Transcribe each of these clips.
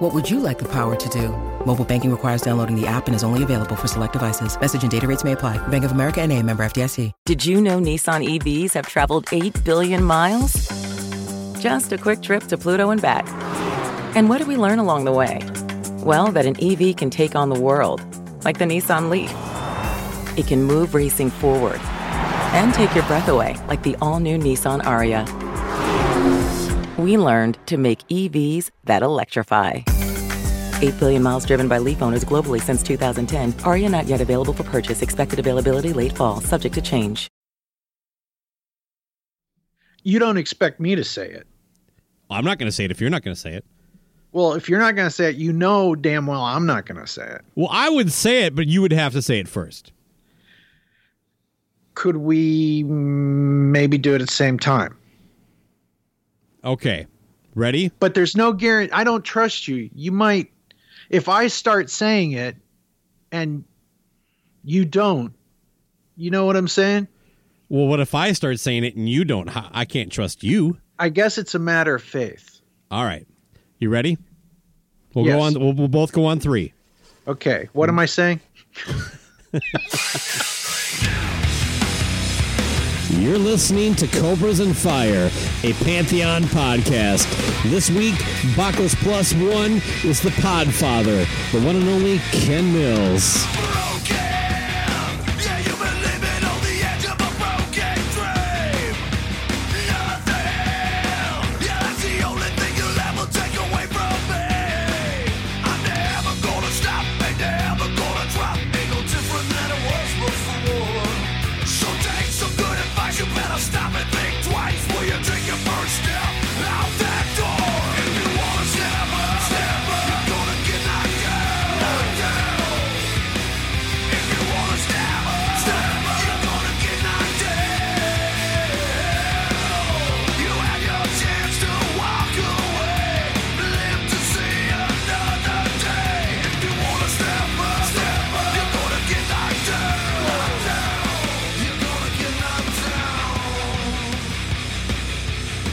What would you like the power to do? Mobile banking requires downloading the app and is only available for select devices. Message and data rates may apply. Bank of America and a member FDIC. Did you know Nissan EVs have traveled 8 billion miles? Just a quick trip to Pluto and back. And what did we learn along the way? Well, that an EV can take on the world, like the Nissan Leaf. It can move racing forward and take your breath away, like the all-new Nissan Ariya. We learned to make EVs that electrify. 8 billion miles driven by Leaf owners globally since 2010. Ariya not yet available for purchase. Expected availability late fall, subject to change. You don't expect me to say it. Well, I'm not going to say it if you're not going to say it. Well, if you're not going to say it, you know damn well I'm not going to say it. Well, I would say it, but you would have to say it first. Could we maybe do it at the same time? Okay. Ready? But there's no guarantee. I don't trust you. You might, if I start saying it and you don't, you know what I'm saying? Well, what if I start saying it and you don't? I can't trust you. I guess it's a matter of faith. All right. You ready? We'll Yes. go on. We'll, we'll both go on three. Okay. What am I saying? You're listening to Cobras and Fire, a Pantheon podcast. This week, Bakko's Plus One is the Podfather, the one and only Ken Mills.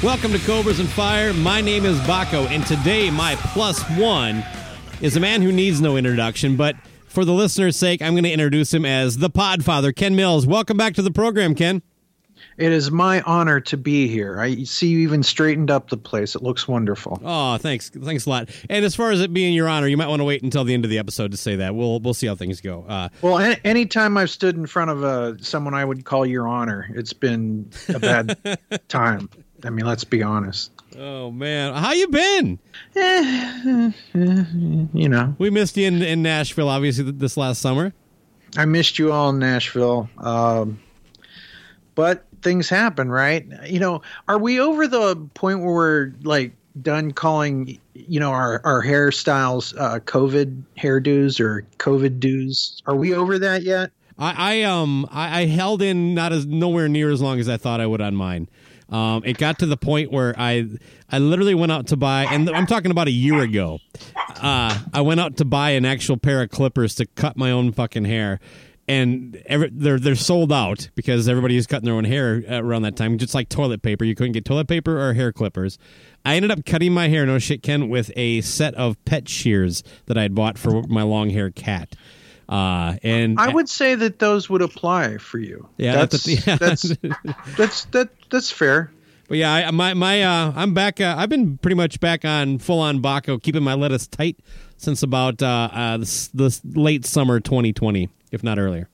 Welcome to Cobras and Fire. My name is Bakko, and today my plus one is a man who needs no introduction, but for the listener's sake, I'm going to introduce him as the Podfather, Ken Mills. Welcome back to the program, Ken. It is my honor to be here. I see you even straightened up the place. It looks wonderful. Oh, thanks, thanks a lot. And as far as it being your honor, you might want to wait until the end of the episode to say that. We'll we'll see how things go. Uh, Well, any anytime I've stood in front of uh, someone I would call your honor, it's been a bad time. I mean, let's be honest. oh man, how you been? You know, We missed you in, in Nashville, obviously this last summer. I missed you all in Nashville. Um, but things happen, right? You know, are we over the point where we're like done calling, you know, our, our hairstyles uh, COVID hairdos or COVID do's? Are we over that yet? I, I um I, I held in not as nowhere near as long as I thought I would on mine. Um, it got to the point where I I literally went out to buy, and I'm talking about a year ago. Uh, I went out to buy an actual pair of clippers to cut my own fucking hair, and every, they're they're sold out because everybody is cutting their own hair around that time. Just like toilet paper, you couldn't get toilet paper or hair clippers. I ended up cutting my hair, no shit, Ken, with a set of pet shears that I had bought for my long haired cat. Uh, and I would say that those would apply for you. Yeah, that's that's- yeah. that's that's that that's fair. But yeah, I, my my uh, I'm back. Uh, I've been pretty much back on full on Bakko, keeping my lettuce tight since about uh, uh, the, the late summer 2020, if not earlier.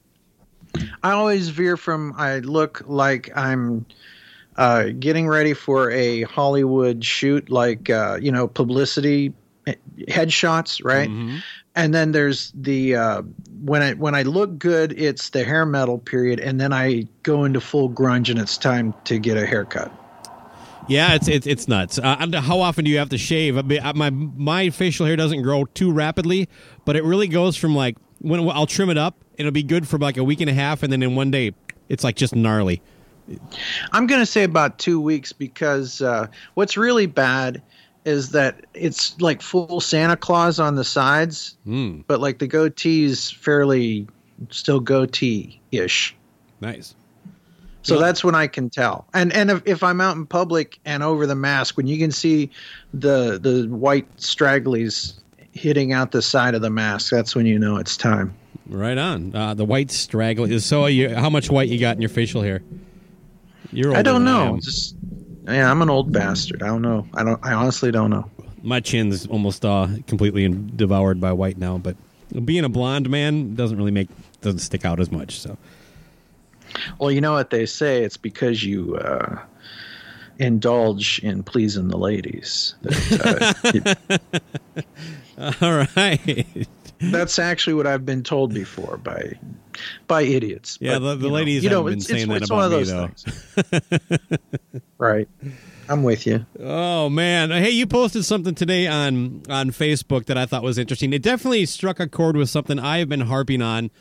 I always veer from I look like I'm uh, getting ready for a Hollywood shoot, like uh, you know, publicity eh, headshots, right? And then there's the uh, when I when I look good, it's the hair metal period, and then I go into full grunge, and it's time to get a haircut. Yeah, it's it's it's nuts. Uh, how often do you have to shave? I mean, uh, my my facial hair doesn't grow too rapidly, but it really goes from like when I'll trim it up, it'll be good for like a week and a half, and then in one day, it's like just gnarly. I'm going to say about two weeks because uh, what's really bad is that it's like full Santa Claus on the sides, Mm, but like the goatee's fairly still goatee ish. nice. So Well- that's when I can tell. And and if, if I'm out in public and over the mask, when you can see the the white stragglies hitting out the side of the mask, that's when you know it's time. Right on. Uh, the white straggly. So, you, how much white you got in your facial hair? You're I don't know. am. Just yeah, I'm an old bastard. I don't know. I don't. I honestly don't know. My chin's almost uh, completely devoured by white now, but being a blonde man doesn't really make doesn't stick out as much. So, Well, you know what they say. It's because you uh, indulge in pleasing the ladies. That, uh, it- all right. That's actually what I've been told before by by idiots. Yeah, But, the- the you know- ladies you know, haven't been it's, saying it's, that it's one about me, though. right. I'm with you. Oh man! Hey, you posted something today on on Facebook that I thought was interesting. It definitely struck a chord with something I have been harping on,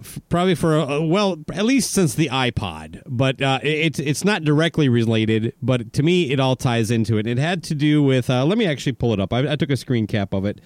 f- probably for a, well, at least since the iPod. But uh, it- it's it's not directly related, but to me, it all ties into it. It had to do with. Uh, let me actually pull it up. I, I took a screen cap of it.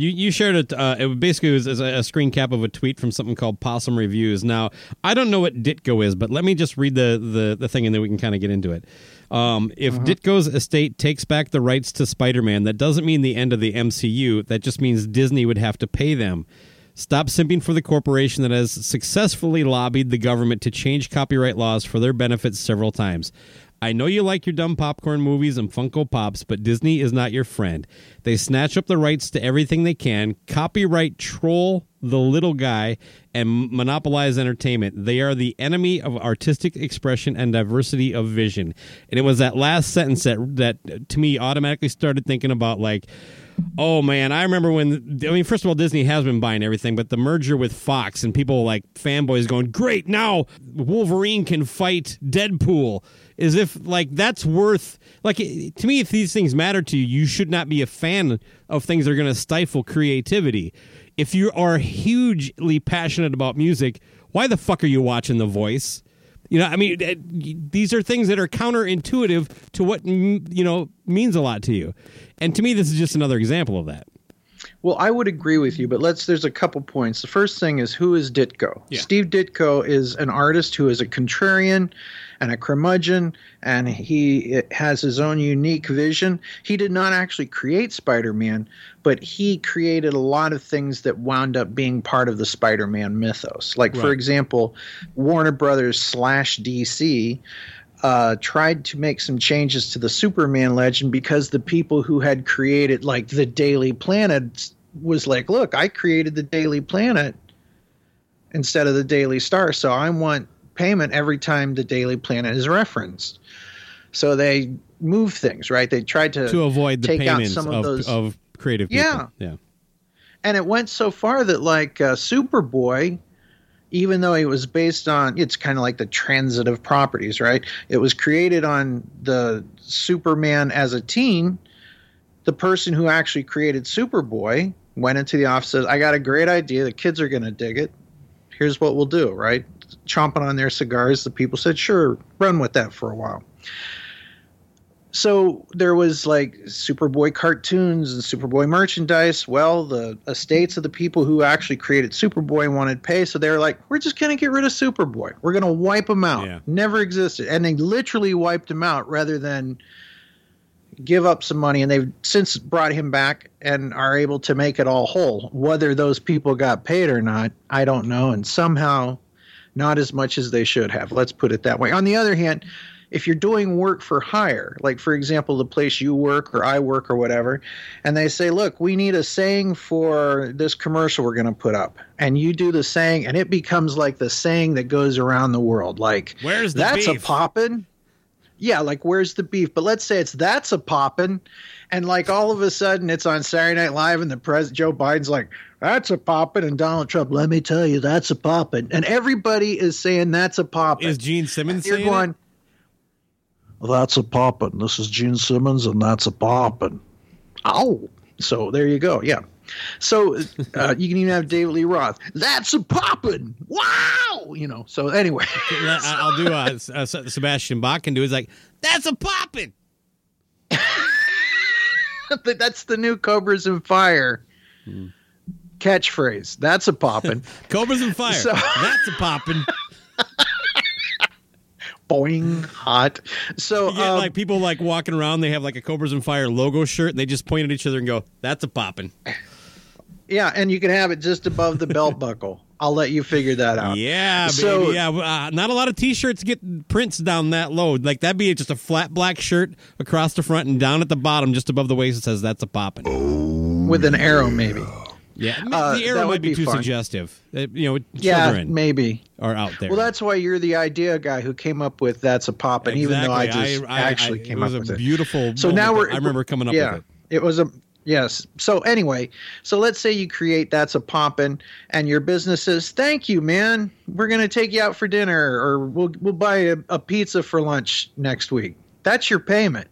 You you shared it. Uh, it basically was as a, a screen cap of a tweet from something called Possum Reviews. Now I don't know what Ditko is, but let me just read the the, the thing and then we can kind of get into it. Um, if Ditko's estate takes back the rights to Spider-Man, that doesn't mean the end of the MCU. That just means Disney would have to pay them. Stop simping for the corporation that has successfully lobbied the government to change copyright laws for their benefit several times. I know you like your dumb popcorn movies and Funko Pops, but Disney is not your friend. They snatch up the rights to everything they can, copyright troll the little guy, and monopolize entertainment. They are the enemy of artistic expression and diversity of vision. And it was that last sentence that that to me automatically started thinking about like Oh man, I remember when I mean first of all Disney has been buying everything, but the merger with Fox and people like fanboys going, "Great, now Wolverine can fight Deadpool." As if like that's worth like to me if these things matter to you, you should not be a fan of things that are going to stifle creativity. If you are hugely passionate about music, why the fuck are you watching The Voice? You know, I mean, uh, these are things that are counterintuitive to what you know means a lot to you, and to me, this is just another example of that. Well, I would agree with you, but let's. There's a couple points. The first thing is who is Ditko? Yeah. Steve Ditko is an artist who is a contrarian and a curmudgeon, and he has his own unique vision. He did not actually create Spider-Man, but he created a lot of things that wound up being part of the Spider-Man mythos. Like, for example, Warner Brothers slash DC uh, tried to make some changes to the Superman legend because the people who had created like the Daily Planet was like, look, I created the Daily Planet instead of the Daily Star, so I want payment every time the Daily Planet is referenced. So they move things, right? They tried to To avoid the take out payments some of, of those of creative people. Yeah. yeah. and it went so far that like uh, Superboy, even though it was based on, it's kind of like the transitive properties, right? It was created on the Superman as a teen. The person who actually created Superboy went into the office. Said, "I got a great idea. The kids are going to dig it. Here's what we'll do." Right? Chomping on their cigars, the people said, "Sure, run with that for a while." so there was like Superboy cartoons and Superboy merchandise. Well, the estates of the people who actually created Superboy wanted pay, so they were like, "We're just going to get rid of Superboy. We're going to wipe him out. Yeah. Never existed." And they literally wiped him out rather than give up some money. And they've since brought him back and are able to make it all whole. Whether those people got paid or not, I don't know. And somehow, not as much as they should have. Let's put it that way. On the other hand if you're doing work for hire, like for example, the place you work or I work or whatever, and they say, look, we need a saying for this commercial we're going to put up. And you do the saying, and it becomes like the saying that goes around the world. Like, Where's the that's beef? a poppin'? Yeah, like, where's the beef? But let's say it's that's a poppin'. And like all of a sudden it's on Saturday Night Live and the pres Joe Biden's like, that's a poppin'. And Donald Trump, let me tell you, that's a poppin'. And everybody is saying that's a poppin'. Is Gene Simmons You're saying going, well, that's a poppin'. This is Gene Simmons, and that's a poppin'. Oh, so there you go. Yeah. So uh, you can even have David Lee Roth. That's a poppin'. Wow. You know. So anyway, I'll do uh, uh, Sebastian Bach can do. Is like that's a poppin'. that's the new Cobras and Fire catchphrase. That's a poppin'. Cobras and fire. So- that's a poppin'. Boing hot. So You get um, like people like walking around. They have like a Cobras and Fire logo shirt, and they just point at each other and go, "That's a poppin'." Yeah, and you can have it just above the belt buckle. I'll let you figure that out. Yeah, baby. So- yeah, uh, not a lot of T-shirts get prints down that low. Like that'd be just a flat black shirt across the front and down at the bottom, just above the waist. It says "That's a poppin'." With an arrow, maybe. Yeah, Uh, the arrow might would be, be too fun. suggestive. Uh, you know, Yeah, children maybe. are out there. Well, that's why you're the idea guy who came up with "That's a poppin'," even though I Exactly. just actually I- came it was up a with it. beautiful. So now we're. I remember coming up yeah, with it. it was a yes. So anyway, so let's say you create "That's a poppin'," and your business says, "Thank you, man. We're going to take you out for dinner, or we'll we'll buy a, a pizza for lunch next week." That's your payment.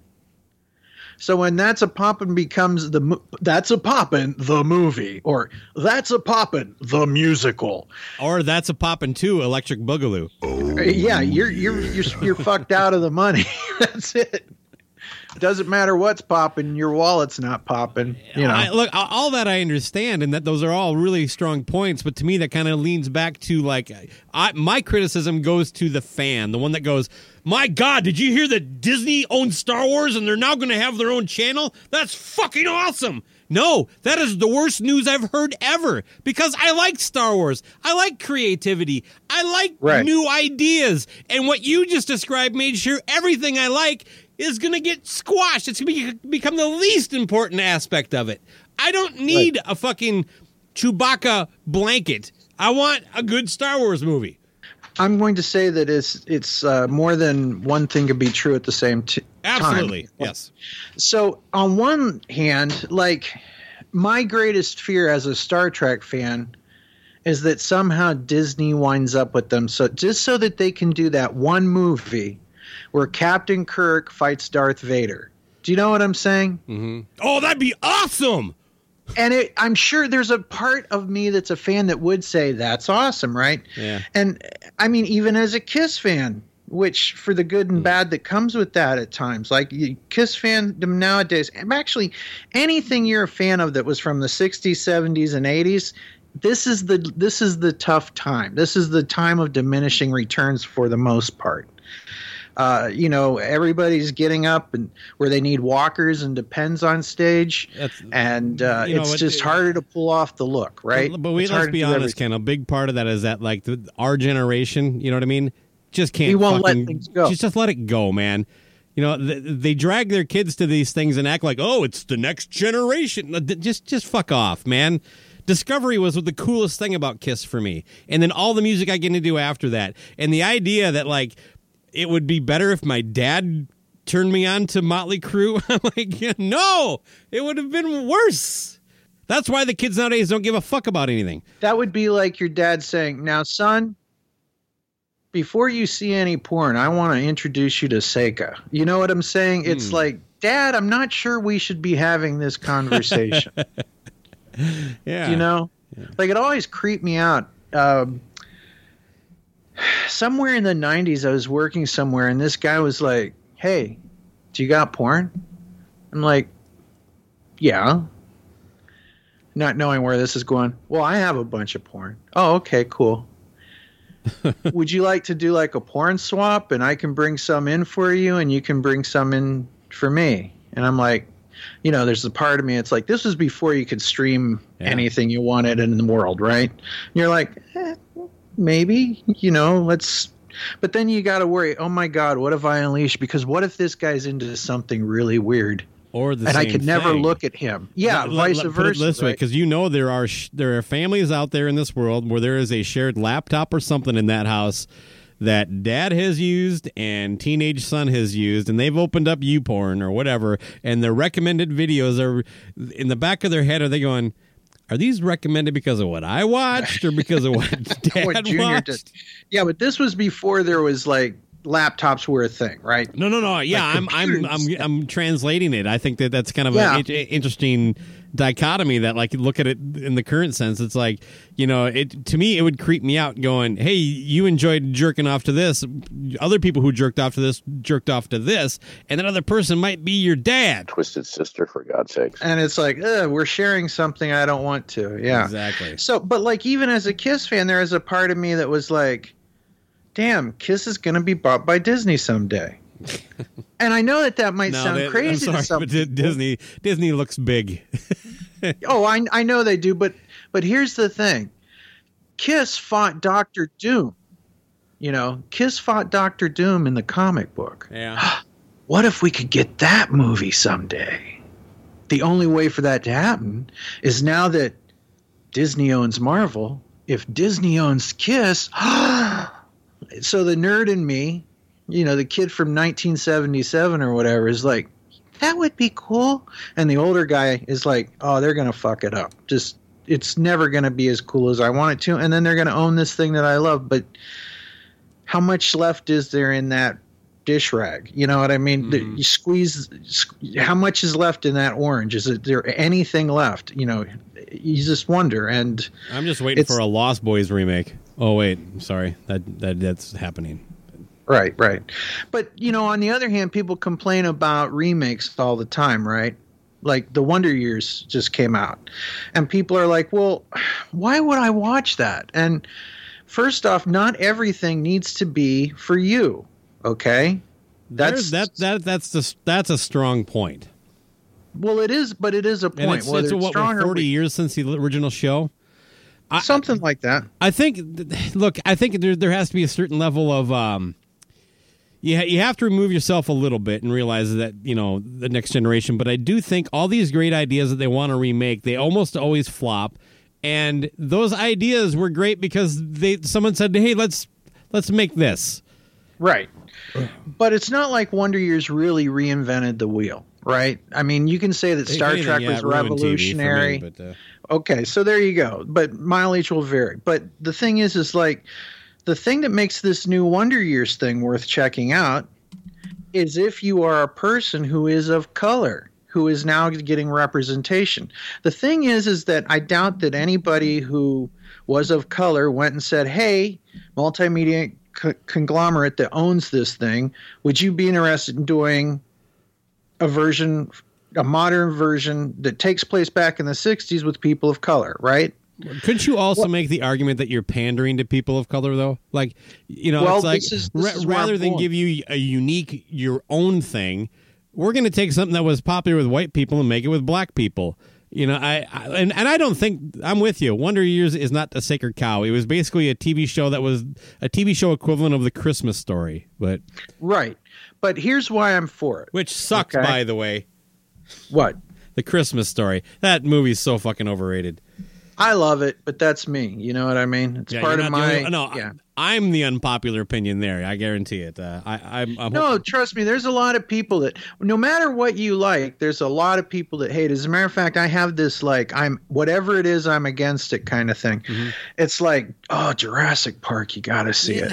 So when that's a poppin' becomes the that's a poppin' the movie or that's a poppin' the musical. Or that's a poppin' too. Electric Boogaloo. Uh, yeah, you're you're you're you're fucked out of the money. that's it. It doesn't matter what's popping, your wallet's not popping. You know. I, look, all- all that I understand, and that those are all really strong points. But to me, that kind of leans back to like, I, my criticism goes to the fan, the one that goes, "My God, did you hear that Disney owns Star Wars and they're now going to have their own channel? That's fucking awesome." No, that is the worst news I've heard ever because I like Star Wars. I like creativity. I like Right. new ideas. And what you just described made sure everything I like is going to get squashed. It's going to be, become the least important aspect of it. I don't need a fucking Chewbacca blanket. I want a good Star Wars movie. I'm going to say that it's it's uh, more than one thing can be true at the same t- time. Absolutely. Yes. So on one hand, like my greatest fear as a Star Trek fan is that somehow Disney winds up with them so just so that they can do that one movie where Captain Kirk fights Darth Vader. Do you know what I'm saying? Mm-hmm. Oh, that'd be awesome. and it, I'm sure there's a part of me that's a fan that would say that's awesome, right? Yeah. And I mean, even as a Kiss fan, which for the good and mm. bad that comes with that at times, like Kiss fandom nowadays, I'm actually anything you're a fan of that was from the 60s, 70s, and 80s. This is the this is the tough time. This is the time of diminishing returns for the most part. Uh, you know, everybody's getting up and where they need walkers and depends on stage, That's- and uh, you know, it's it- just harder to pull off the look, right? But we, It's let's be honest, everything. Ken. A big part of that is that like the, our generation, you know what I mean? Just can't. We won't let things go. Just just let it go, man. You know, th- they drag their kids to these things and act like, oh, it's the next generation. Just just fuck off, man. Discovery was the coolest thing about Kiss for me, and then all the music I get to do after that, and the idea that like it would be better if my dad turned me on to Motley Crue. I'm like, yeah, no, it would have been worse. That's why the kids nowadays don't give a fuck about anything. That would be like your dad saying, "Now, son, before you see any porn, I want to introduce you to Seka." You know what I'm saying? Hmm. It's like, Dad, I'm not sure we should be having this conversation. Yeah, you know, like it always creeped me out. Um, somewhere in the '90s, I was working somewhere, and this guy was like, "Hey, do you got porn?" I'm like, "Yeah." Not knowing where this is going. Well, I have a bunch of porn. Oh, okay, cool. Would you like to do like a porn swap, and I can bring some in for you, and you can bring some in for me? And I'm like, you know, there's a part of me. It's like this was before you could stream Yeah. anything you wanted in the world, right? And you're like, eh, maybe, you know, let's. But then you got to worry. Oh my God, what if I unleash? Because what if this guy's into something really weird, or the and I could never look at him? Yeah, Let- vice let- let- versa. Put it this way, right? because you know there are sh- there are families out there in this world where there is a shared laptop or something in that house that dad has used and teenage son has used, and they've opened up YouPorn or whatever, and their recommended videos are in the back of their head. Are they going? Are these recommended because of what I watched or because of what dad What watched? did. Yeah, but this was before there was like laptops were a thing, right? No, no, no. Yeah, Like I'm, I'm. I'm, I'm translating it. I think that that's kind of Yeah. an interesting dichotomy. That, like, look at it in the current sense. It's like, you know, it to me, it would creep me out. Going, hey, you enjoyed jerking off to this. Other people who jerked off to this jerked off to this, and that other person might be your dad. Twisted Sister, for God's sakes. And it's like, we're sharing something I don't want to. Yeah. Exactly. So, but like even as a Kiss fan, there is a part of me that was like, "Damn, Kiss is going to be bought by Disney someday." and I know that that might No, sound that- crazy I'm to some but people. Disney, Disney looks big. Oh, I I know they do, but but here's the thing: Kiss fought Doctor Doom. You know, Kiss fought Doctor Doom in the comic book. Yeah. What if we could get that movie someday? The only way for that to happen is now that Disney owns Marvel. If Disney owns Kiss, so the nerd in me, you know, the kid from 1977 or whatever, is like, that would be cool. And the older guy is like, oh, they're going to fuck it up. Just, it's never going to be as cool as I want it to. And then they're going to own this thing that I love. But how much left is there in that dish rag? You know what I mean? The- mm-hmm. you squeeze, squ- how much is left in that orange? Is it there anything left? You know, you just wonder. And I'm just waiting for a Lost Boys remake. Oh wait, I'm sorry. That that that's happening. Right, right. But you know, on the other hand, people complain about remakes all the time, right? Like the Wonder Years just came out, and people are like, "Well, why would I watch that?" And first off, not everything needs to be for you. Okay, There's- that's that that that's the, that's a strong point. well, it is, but it is a And point. it's, it's it's what forty years since the original show. something like that. I think. Look, I think there there has to be a certain level of. Um, you you have to remove yourself a little bit and realize that you know the next generation. But I do think all these great ideas that they want to remake, they almost always flop. And those ideas were great because they someone said, "Hey, let's let's make this." Right. But it's not like Wonder Years really reinvented the wheel, right? I mean, you can say that Star Trek yeah, was it ruined TV for me, revolutionary. but, uh, Okay, so there you go. But mileage will vary. But the thing is, is like the thing that makes this new Wonder Years thing worth checking out is if you are a person who is of color, who is now getting representation. The thing is, is that I doubt that anybody who was of color went and said, "Hey, multimedia conglomerate that owns this thing, would you be interested in doing a version?" A modern version that takes place back in the 60s with people of color, right? Couldn't you also make the argument that you're pandering to people of color, though? Like, you know, Well, it's like is- ra- rather than going. give you a unique, your own thing, we're going to take something that was popular with white people and make it with black people. You know, I, I and, and I don't think I'm with you. Wonder Years is not a sacred cow. It was basically a TV show that was a TV show equivalent of the Christmas story, but Right. But here's why I'm for it. which sucks, Okay. by the way. What? The Christmas story. That movie's so fucking overrated. I love it, but that's me. You know what I mean? It's Yeah, part of my. only- no, yeah. I, am the unpopular opinion there. I guarantee it. Uh, I, I'm, I'm No, trust me. There's a lot of people that, no matter what you like, there's a lot of people that hate. As a matter of fact, I have this like I'm whatever it is, I'm against it kind of thing. Mm-hmm. It's like, oh, Jurassic Park, you got to see it.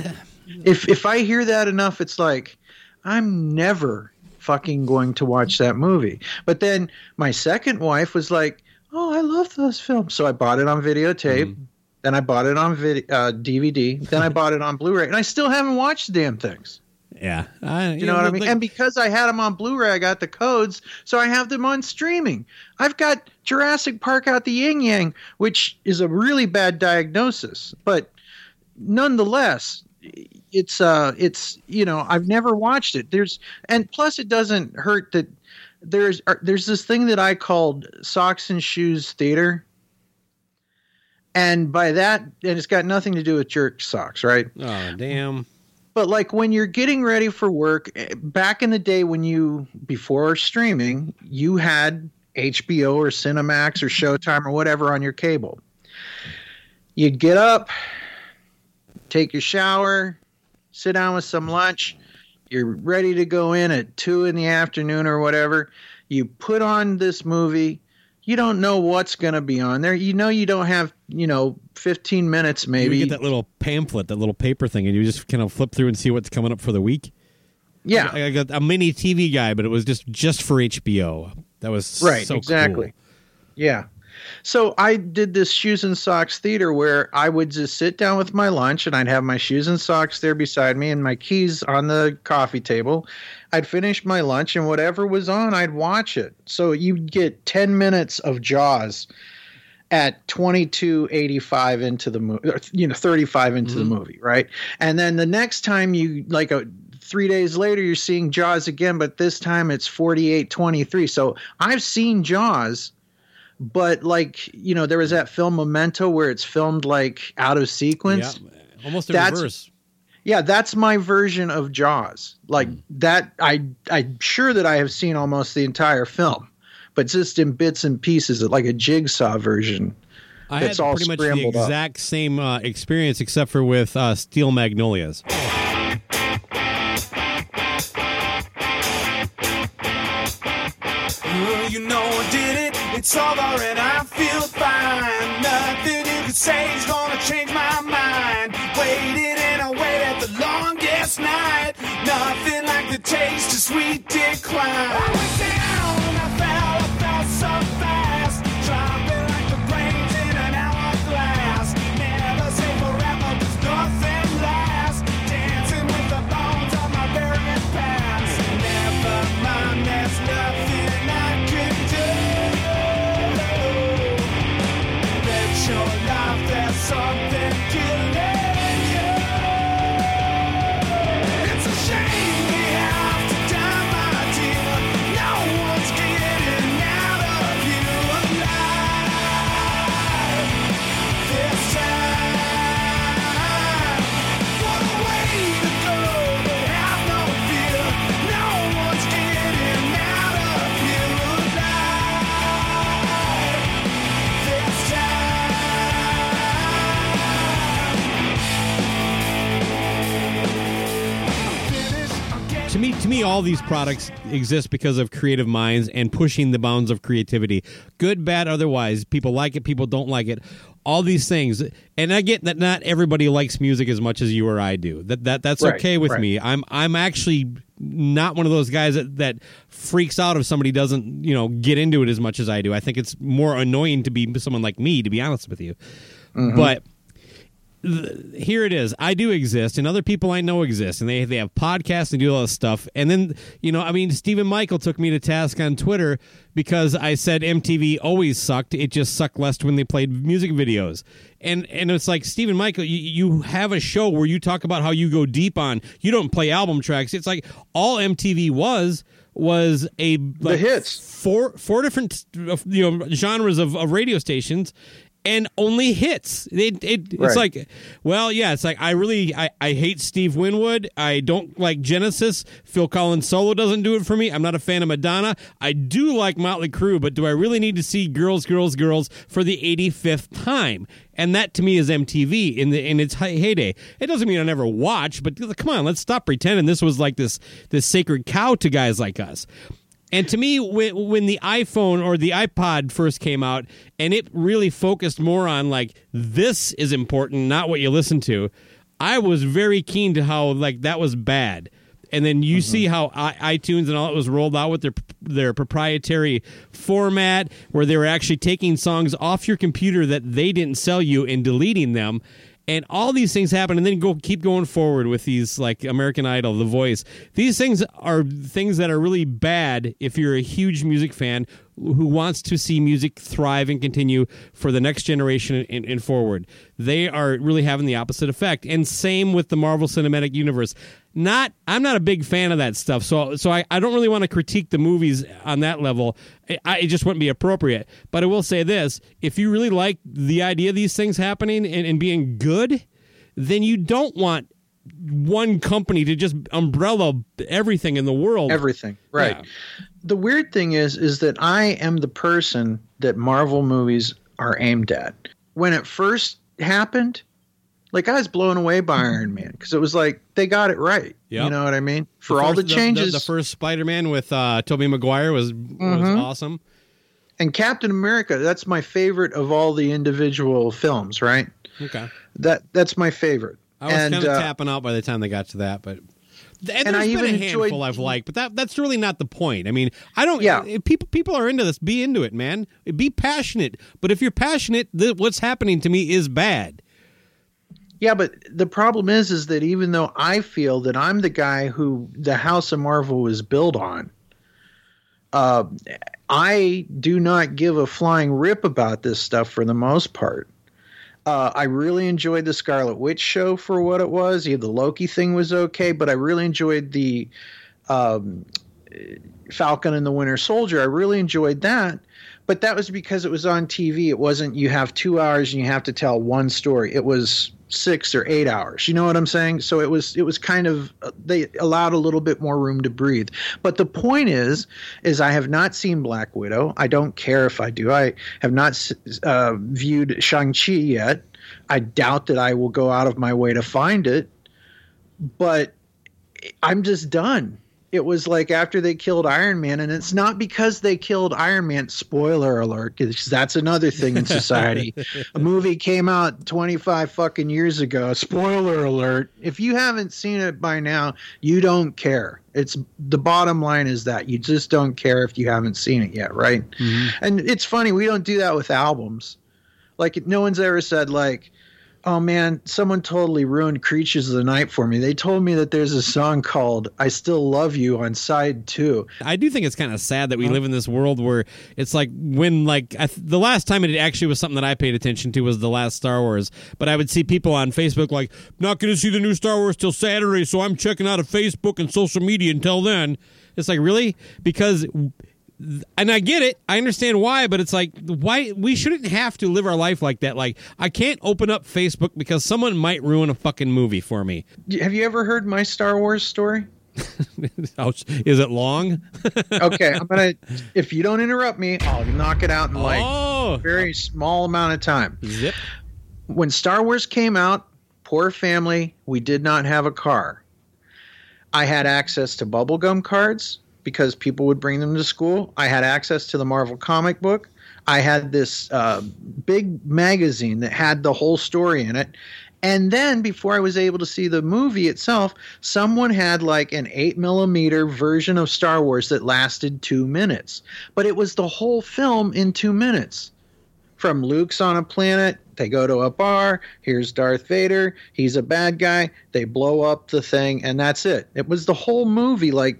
If if I hear that enough, it's like I'm never fucking going to watch that movie. But then my second wife was like, oh, I love those films, so I bought it on videotape. Mm-hmm. Then I bought it on vid- uh, DVD. Then I bought it on Blu-ray, and I still haven't watched the damn things. Yeah, I, You know what I mean? and because I had them on Blu-ray, I got the codes, so I have them on streaming. I've got Jurassic Park out the yin yang, which is a really bad diagnosis, but nonetheless, it's uh, it's you know, I've never watched it. There's and plus, it doesn't hurt that there's uh, there's this thing that I called socks and shoes theater. And by that, and it's got nothing to do with jerk socks, right? oh damn. But like when you're getting ready for work, eh, back in the day when you before streaming, you had HBO or Cinemax or Showtime or whatever on your cable. You'd get up, take your shower, sit down with some lunch. You're ready to go in at two in the afternoon or whatever. You put on this movie. You don't know what's going to be on there. You know you don't have, you know, 15 minutes maybe. You get that little pamphlet, that little paper thing, and you just kind of flip through and see what's coming up for the week. yeah. I got a mini TV guy, but it was just just for HBO. That was Right, so exactly. cool. Yeah. So I did this shoes and socks theater where I would just sit down with my lunch and I'd have my shoes and socks there beside me and my keys on the coffee table. I'd finish my lunch and whatever was on, I'd watch it. So you'd get 10 minutes of Jaws at 2285 into the movie you know 35 into the mm-hmm. movie right and then the next time you like a three days later you're seeing jaws again but this time it's 4823 so i've seen jaws but like you know there was that film memento where it's filmed like out of Yeah, sequence almost in That's- reverse. yeah that's my version of jaws like Hmm. that i i'm sure that i have seen almost the entire film but just in bits and pieces like a jigsaw version I had all pretty much the scrambled up. exact same uh, experience, except for with uh, Steel Magnolias. It's over and I feel fine. Nothing you can say is gonna change my mind. Waited and I waited the longest night. Nothing like the taste of sweet decline. I went down and I fell, I fell so To me, to me, all these products exist because of creative minds and pushing the bounds of creativity. Good, bad, otherwise. People like it, people don't like it. All these things, and I get that not everybody likes music as much as you or I do. That that that's Right, okay with right. me. I'm I'm actually not one of those guys that, that freaks out if somebody doesn't you know get into it as much as I do. I think it's more annoying to be someone like me, to be honest with you. Mm-hmm. But here it is. I do exist, and other people I know exist, and they they have podcasts and do all this stuff. And then you know, I mean, Stephen Michael took me to task on Twitter because I said MTV always sucked. It just sucked less when they played music videos. And and it's like Stephen Michael, you, you have a show where you talk about how you go deep on. You don't play album tracks. It's like all MTV was was a like hits. four four different uh, you know genres of, of radio stations and only hits. It, it, it's Right. like, well, yeah, it's like I really I, I hate Steve Winwood. I don't like Genesis. Phil Collins solo doesn't do it for me. I'm not a fan of Madonna. I do like Motley Crue, but do I really need to see Girls, Girls, Girls for the 85th time? And that to me is MTV in the in its heyday. It doesn't mean I never watch, but come on, let's stop pretending this was like this this sacred cow to guys like us. And to me, when, when the iPhone or the iPod first came out, and it really focused more on like this is important, not what you listen to, I was very keen to how like that was bad. And then you mm-hmm. see how I, iTunes and all it was rolled out with their their proprietary format, where they were actually taking songs off your computer that they didn't sell you and deleting them and all these things happen and then go keep going forward with these like american idol the voice. These things are things that are really bad if you're a huge music fan who wants to see music thrive and continue for the next generation and, and forward. They are really having the opposite effect. And same with the marvel cinematic universe. Not i'm not a big fan of that stuff so so i, I don't really want to critique the movies on that level. I, I, it just wouldn't be appropriate. But i will say this if you really like the idea of these things happening and, and being good then you don't want one company to just umbrella everything in the world. Everything right. Yeah. The weird thing is is that i am the person that marvel movies are aimed at when it first happened like i was blown away by iron man because it was like they got it right Yep. you know what i mean for all first- the changes the, first spider-man with uh tobey maguire was was Mhm. awesome And Captain America, that's my favorite of all the individual films, right? Okay. That that's my favorite. I was and kind of uh, tapping out by the time they got to that, but and, And there's I been even a enjoyed- handful I've liked, but that that's really not the point. I mean, I don't. Yeah. if people people are into this. Be into it, man. Be passionate. But if you're passionate, what's happening to me is bad. Yeah, but the problem is, is that even though I feel that I'm the guy who the House of Marvel was built on, uh, I do not give a flying rip about this stuff for the most part. Uh, I really enjoyed the Scarlet Witch show for what it was. Yeah, the Loki thing was okay, but I really enjoyed the um, Falcon and the Winter Soldier. I really enjoyed that. But that was because it was on TV. It wasn't you have two hours and you have to tell one story. It was six or eight hours. You know what I'm saying? So it was it was kind of they allowed a little bit more room to breathe. But the point is, is I have not seen Black Widow. I don't care if I do. I have not uh, viewed Shang Chi yet. I doubt that I will go out of my way to find it. But I'm just done. It was like after they killed Iron Man, and it's not because they killed Iron Man. Spoiler alert, 'cause that's another thing in society. a movie came out 25 fucking years ago. Spoiler alert. If you haven't seen it by now, you don't care. It's the bottom line is that you just don't care if you haven't seen it yet, right? Mm-hmm. And it's funny, we don't do that with albums. Like no one's ever said like, "Oh man, someone totally ruined Creatures of the Night for me." They told me that there's a song called "I Still Love You" on side 2. I do think it's kind of sad that we live in this world where it's like when like I th- the last time it actually was something that I paid attention to was the last Star Wars, but I would see people on Facebook like not going to see the new Star Wars till Saturday, so I'm checking out of Facebook and social media until then. It's like really because and I get it. I understand why, but it's like why we shouldn't have to live our life like that. Like I can't open up Facebook because someone might ruin a fucking movie for me. Have you ever heard my Star Wars story? Is it long? Okay, I'm gonna. If you don't interrupt me, I'll knock it out in like oh, a very small amount of time. zip. when Star Wars came out, poor family, we did not have a car. I had access to bubblegum cards because people would bring them to school. I had access to the Marvel comic book. I had this uh, big magazine that had the whole story in it. And then before I was able to see the movie itself, someone had like an 8 millimeter version of Star Wars that lasted two minutes. But it was the whole film in two minutes from Luke's on a planet. They go to a bar. Here's Darth Vader. He's a bad guy. They blow up the thing, and that's it. It was the whole movie, like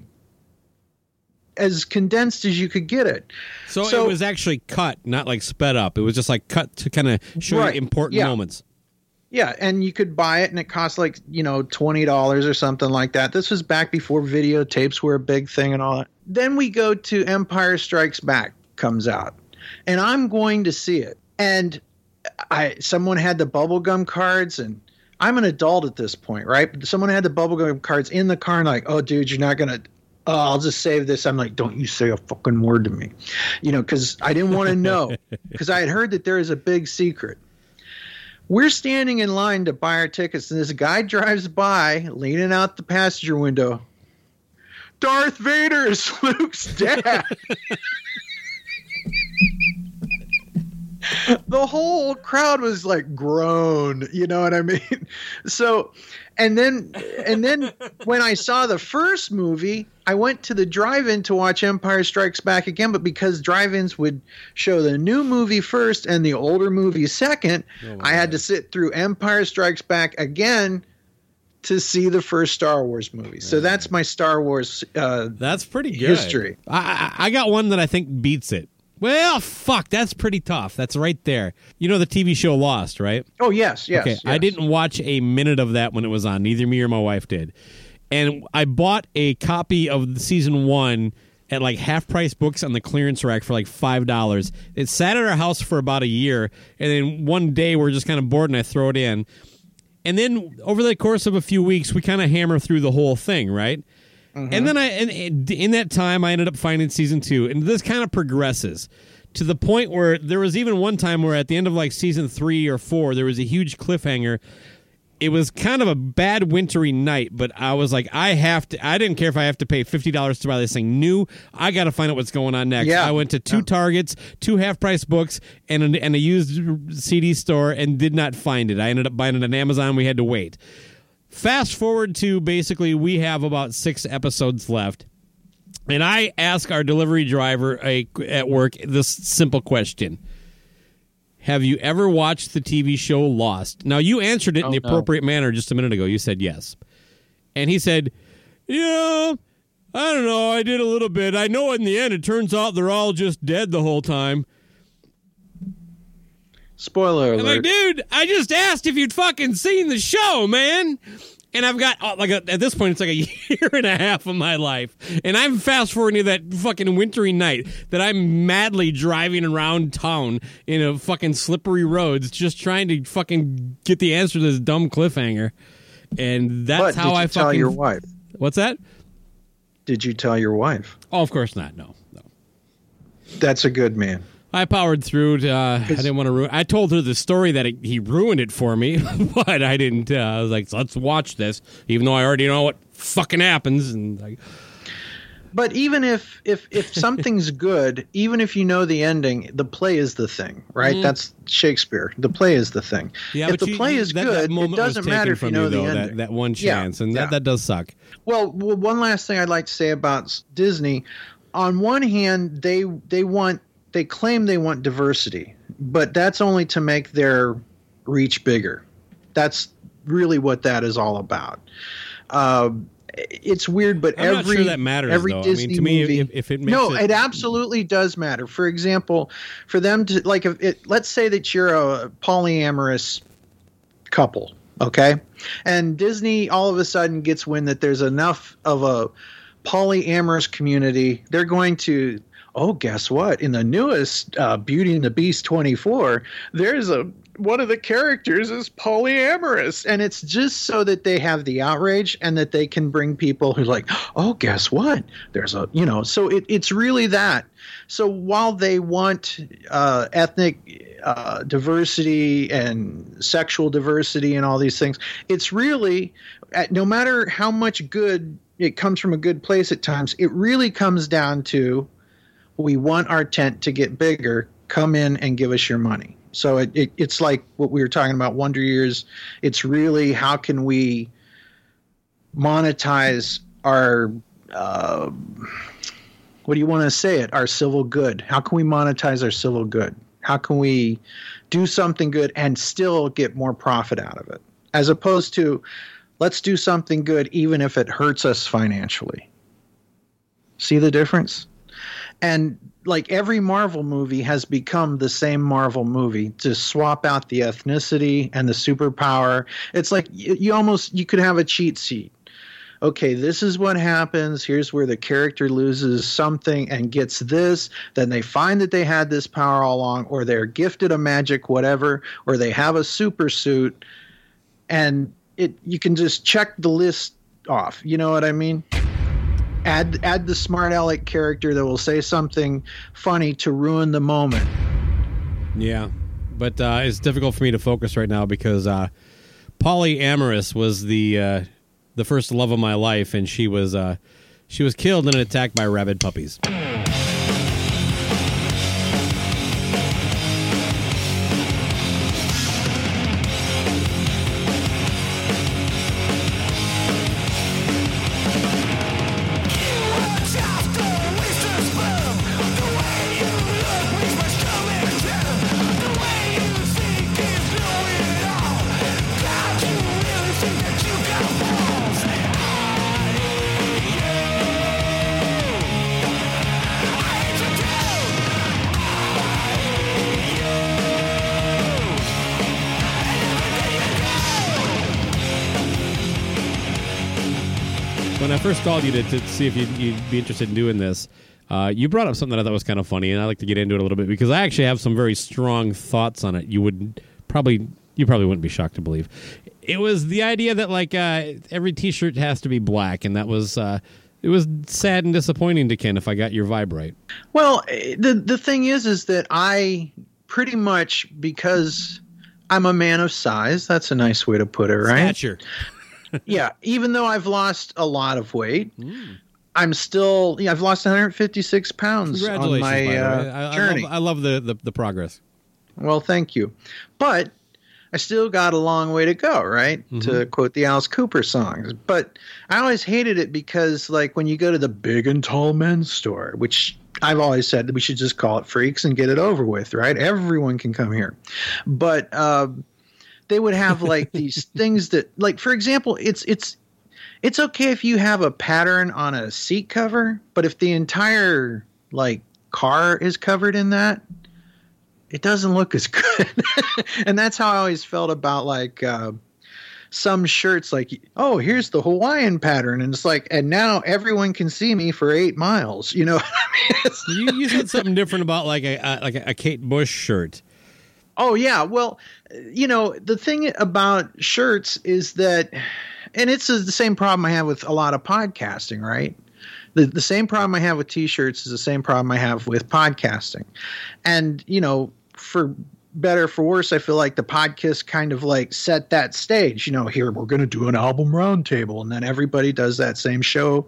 as condensed as you could get it. So, So- it was actually cut, not like sped up. It was just like cut to kind of show Right. you important Yeah. moments. Yeah, and you could buy it, and it cost like you know twenty dollars or something like that. This was back before videotapes were a big thing and all that. Then we go to Empire Strikes Back comes out, and I'm going to see it. And I someone had the bubblegum cards, and I'm an adult at this point, right? But someone had the bubblegum cards in the car, and like, oh, dude, you're not gonna. Oh, I'll just save this. I'm like, don't you say a fucking word to me, you know, because I didn't want to know, because I had heard that there is a big secret. We're standing in line to buy our tickets, and this guy drives by, leaning out the passenger window. Darth Vader is Luke's dad. the whole crowd was like groan, you know what I mean? So, and then and then when I saw the first movie, I went to the drive-in to watch Empire Strikes Back again, but because drive-ins would show the new movie first and the older movie second, I had to sit through Empire Strikes Back again to see the first Star Wars movie. So that's my Star Wars uh That's pretty good. History. I, I I got one that I think beats it. Well, fuck, that's pretty tough. That's right there. You know the TV show Lost, right? Oh yes, yes. okay, I didn't watch a minute of that when it was on. Neither me or my wife did. And I bought a copy of the season one at like half price books on the clearance rack for like five dollars. It sat at our house for about a year, and then one day we're just kind of bored, and I throw it in. And then over the course of a few weeks, we kind of hammer through the whole thing, right? And mm-hmm. then I, and and in that time, I ended up finding season two, and this kind of progresses to the point where there was even one time where at the end of like season three or four, there was a huge cliffhanger, it was kind of a bad wintry night, but I was like, I have to. I didn't care if I have to pay fifty dollars to buy this thing new. I got to find out what's going on next. Yeah. I went to two Yeah. Targets, two half price books, and an, and a used CD store, and did not find it. I ended up buying it on Amazon. We had to wait. Fast forward to basically, we have about six episodes left. And I ask our delivery driver a, at work this simple question Have you ever watched the TV show Lost? Now, you answered it in oh, the no. appropriate manner just a minute ago. You said yes. And he said, Yeah, I don't know. I did a little bit. I know in the end, it turns out they're all just dead the whole time. Spoiler I'm like, alert. dude, I just asked if you'd fucking seen the show, man. And I've got uh, like a, at this point, it's like a year and a half of my life, and I'm fast forwarding to that fucking wintry night that I'm madly driving around town in a fucking slippery roads, just trying to fucking get the answer to this dumb cliffhanger. And that's but how did you I tell fucking. your wife? What's that? Did you tell your wife? Oh, of course not. No, no. That's a good man. I powered through. To, uh, I didn't want to ruin. I told her the story that it, he ruined it for me, but I didn't. Uh, I was like, let's watch this, even though I already know what fucking happens. And like, But even if if if something's good, even if you know the ending, the play is the thing, right? That's Shakespeare. The play is the thing. Yeah, if the you- play is that, that good, moment it doesn't matter if you know the though, ending. That, that one Yeah, chance, and yeah. that that does suck. Well, well, one last thing I'd like to say about Disney. On one hand, they they want they claim they want diversity, but that's only to make their reach bigger. That's really what that is all about. Um, it's weird, but I'm every sure that matters, every though. I mean, Disney to me, movie, if- if it makes no, it- it absolutely does matter. For example, for them to like, if it, let's say that you're a polyamorous couple, okay, and Disney all of a sudden gets wind that there's enough of a polyamorous community, they're going to. Oh, guess what? In the newest uh, Beauty and the Beast 24, there's a one of the characters is polyamorous, and it's just so that they have the outrage and that they can bring people who like, oh, guess what? There's a you know. So it, it's really that. So while they want uh, ethnic uh, diversity and sexual diversity and all these things, it's really no matter how much good it comes from a good place at times, it really comes down to we want our tent to get bigger. Come in and give us your money. So it, it, it's like what we were talking about Wonder Years. It's really how can we monetize our uh, what do you want to say it our civil good how can we monetize our civil good how can we do something good and still get more profit out of it as opposed to let's do something good even if it hurts us financially see the difference and like every Marvel movie has become the same Marvel movie to swap out the ethnicity and the superpower. It's like you, almost you could have a cheat sheet. Okay, this is what happens. Here's where the character loses something and gets this. Then they find that they had this power all along, or they're gifted a magic whatever, or they have a super suit, and it you can just check the list off. You know what I mean? Add add the smart aleck character that will say something funny to ruin the moment. Yeah, but uh, it's difficult for me to focus right now because uh, polyamorous was the uh, the first love of my life, and she was uh, she was killed in an attack by rabid puppies. You to, to see if you'd, you'd be interested in doing this, uh, you brought up something that I thought was kind of funny, and I like to get into it a little bit because I actually have some very strong thoughts on it. You would probably you probably wouldn't be shocked to believe it was the idea that like uh, every T-shirt has to be black, and that was uh, it was sad and disappointing to Ken if I got your vibe right. Well, the the thing is, is that I pretty much because I'm a man of size. That's a nice way to put it, right? Stature. Yeah, even though I've lost a lot of weight, I'm still. Yeah, I've lost 156 pounds on my by the way. uh, I, I journey. love, I love the, the, the progress. Well, thank you, but I still got a long way to go, right? To quote the Alice Cooper songs. But I always hated it because, like, when you go to the big and tall men's store, which I've always said that we should just call it freaks and get it over with, right? Everyone can come here, but. Uh, they would have like these things that like for example it's it's it's okay if you have a pattern on a seat cover but if the entire like car is covered in that it doesn't look as good and that's how i always felt about like uh some shirts like oh here's the hawaiian pattern and it's like and now everyone can see me for eight miles you know what I mean? You, you said something different about like a, a like a Kate Bush shirt. Oh yeah, well, you know the thing about shirts is that, and it's the same problem I have with a lot of podcasting, right? The the same problem I have with t-shirts is the same problem I have with podcasting, and you know for better or for worse, I feel like the podcast kind of like set that stage. You know, here we're going to do an album roundtable, and then everybody does that same show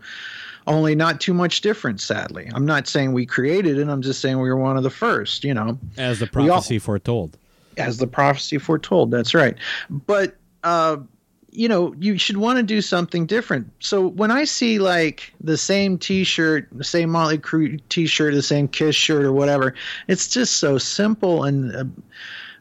only not too much different sadly i'm not saying we created it i'm just saying we were one of the first you know As the We all- prophecy foretold. as the prophecy foretold. That's right. But uh, you know, you should want to do something different. So when I see like the same T-shirt, the same Motley Crue T-shirt, the same Kiss shirt or whatever, it's just so simple and. Uh,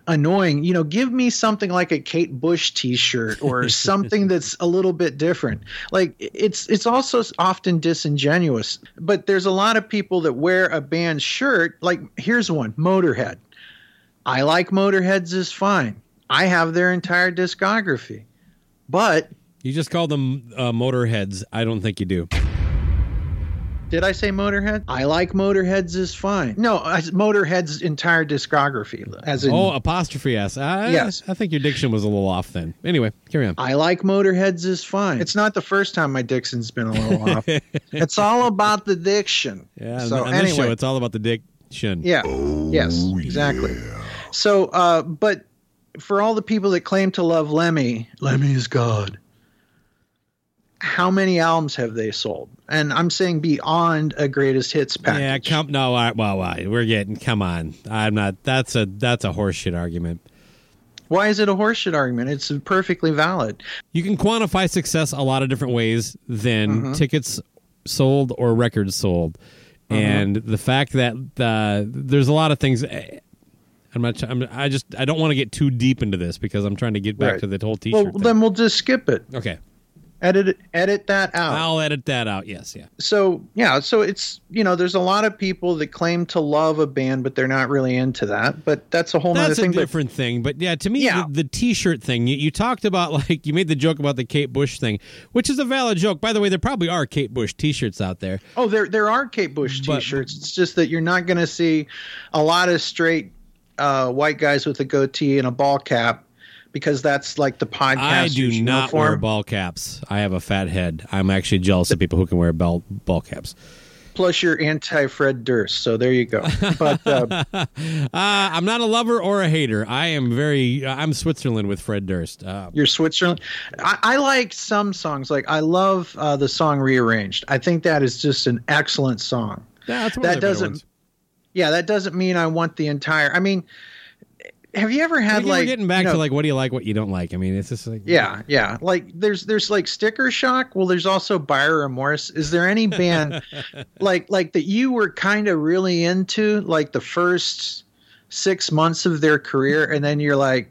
annoying you know give me something like a kate bush t-shirt or something that's a little bit different like it's it's also often disingenuous but there's a lot of people that wear a band shirt like here's one motorhead I like Motorheads is fine. I have their entire discography. But You just call them uh, motorheads. I don't think you do. Did I say Motorhead? I like Motorheads is fine. No, I, Motorhead's entire discography. As in, Oh, apostrophe s. I, Yes. I think your diction was a little off then. Anyway, carry on. I like Motorheads is fine. It's not the first time my diction's been a little off. It's all about the diction. Yeah, So on this anyway, show, it's all about the diction. Yeah. yes. Exactly. So, uh, but for all the people that claim to love Lemmy, Lemmy is God. How many albums have they sold? And I'm saying beyond a greatest hits package. Yeah, come no, right, well, well, we're getting. Come on, I'm not. That's a that's a horseshit argument. Why is it a horseshit argument? It's perfectly valid. You can quantify success a lot of different ways than Mm-hmm. tickets sold or records sold, and the fact that uh, there's a lot of things. eh, I'm not. I'm, I just. I don't want to get too deep into this because I'm trying to get back Right. to the whole T-shirt. Well, thing. then we'll just skip it. okay, Edit edit that out. I'll edit that out. Yes, yeah. so yeah so it's you know there's a lot of people that claim to love a band but they're not really into that but that's a whole nother That's a thing but different thing, but yeah, to me, Yeah. the, the T-shirt thing. You, you talked about like you made the joke about the Kate Bush thing, which is a valid joke. By the way, there probably are Kate Bush T-shirts out there. oh there there are kate bush t-shirts it's just that you're not going to see a lot of straight uh, white guys with a goatee and a ball cap because that's like the podcast I do not wear ball caps. I have a fat head. I'm actually jealous of people who can wear ball ball caps. plus you're anti fred durst so there you go but uh, Uh, I'm not a lover or a hater. I am very. I'm Switzerland with Fred Durst. Uh, You're Switzerland. I, I like some songs. Like I love uh, the song "Rearranged." I think that is just an excellent song. yeah, That doesn't. Yeah, that doesn't mean I want the entire. I mean, have you ever had like we're getting back you know- to like what do you like, what you don't like. I mean, it's just like Yeah, yeah. Like there's there's like sticker shock. Well, there's also buyer remorse. Is there any band like like that you were kind of really into like the first six months of their career, and then you're like,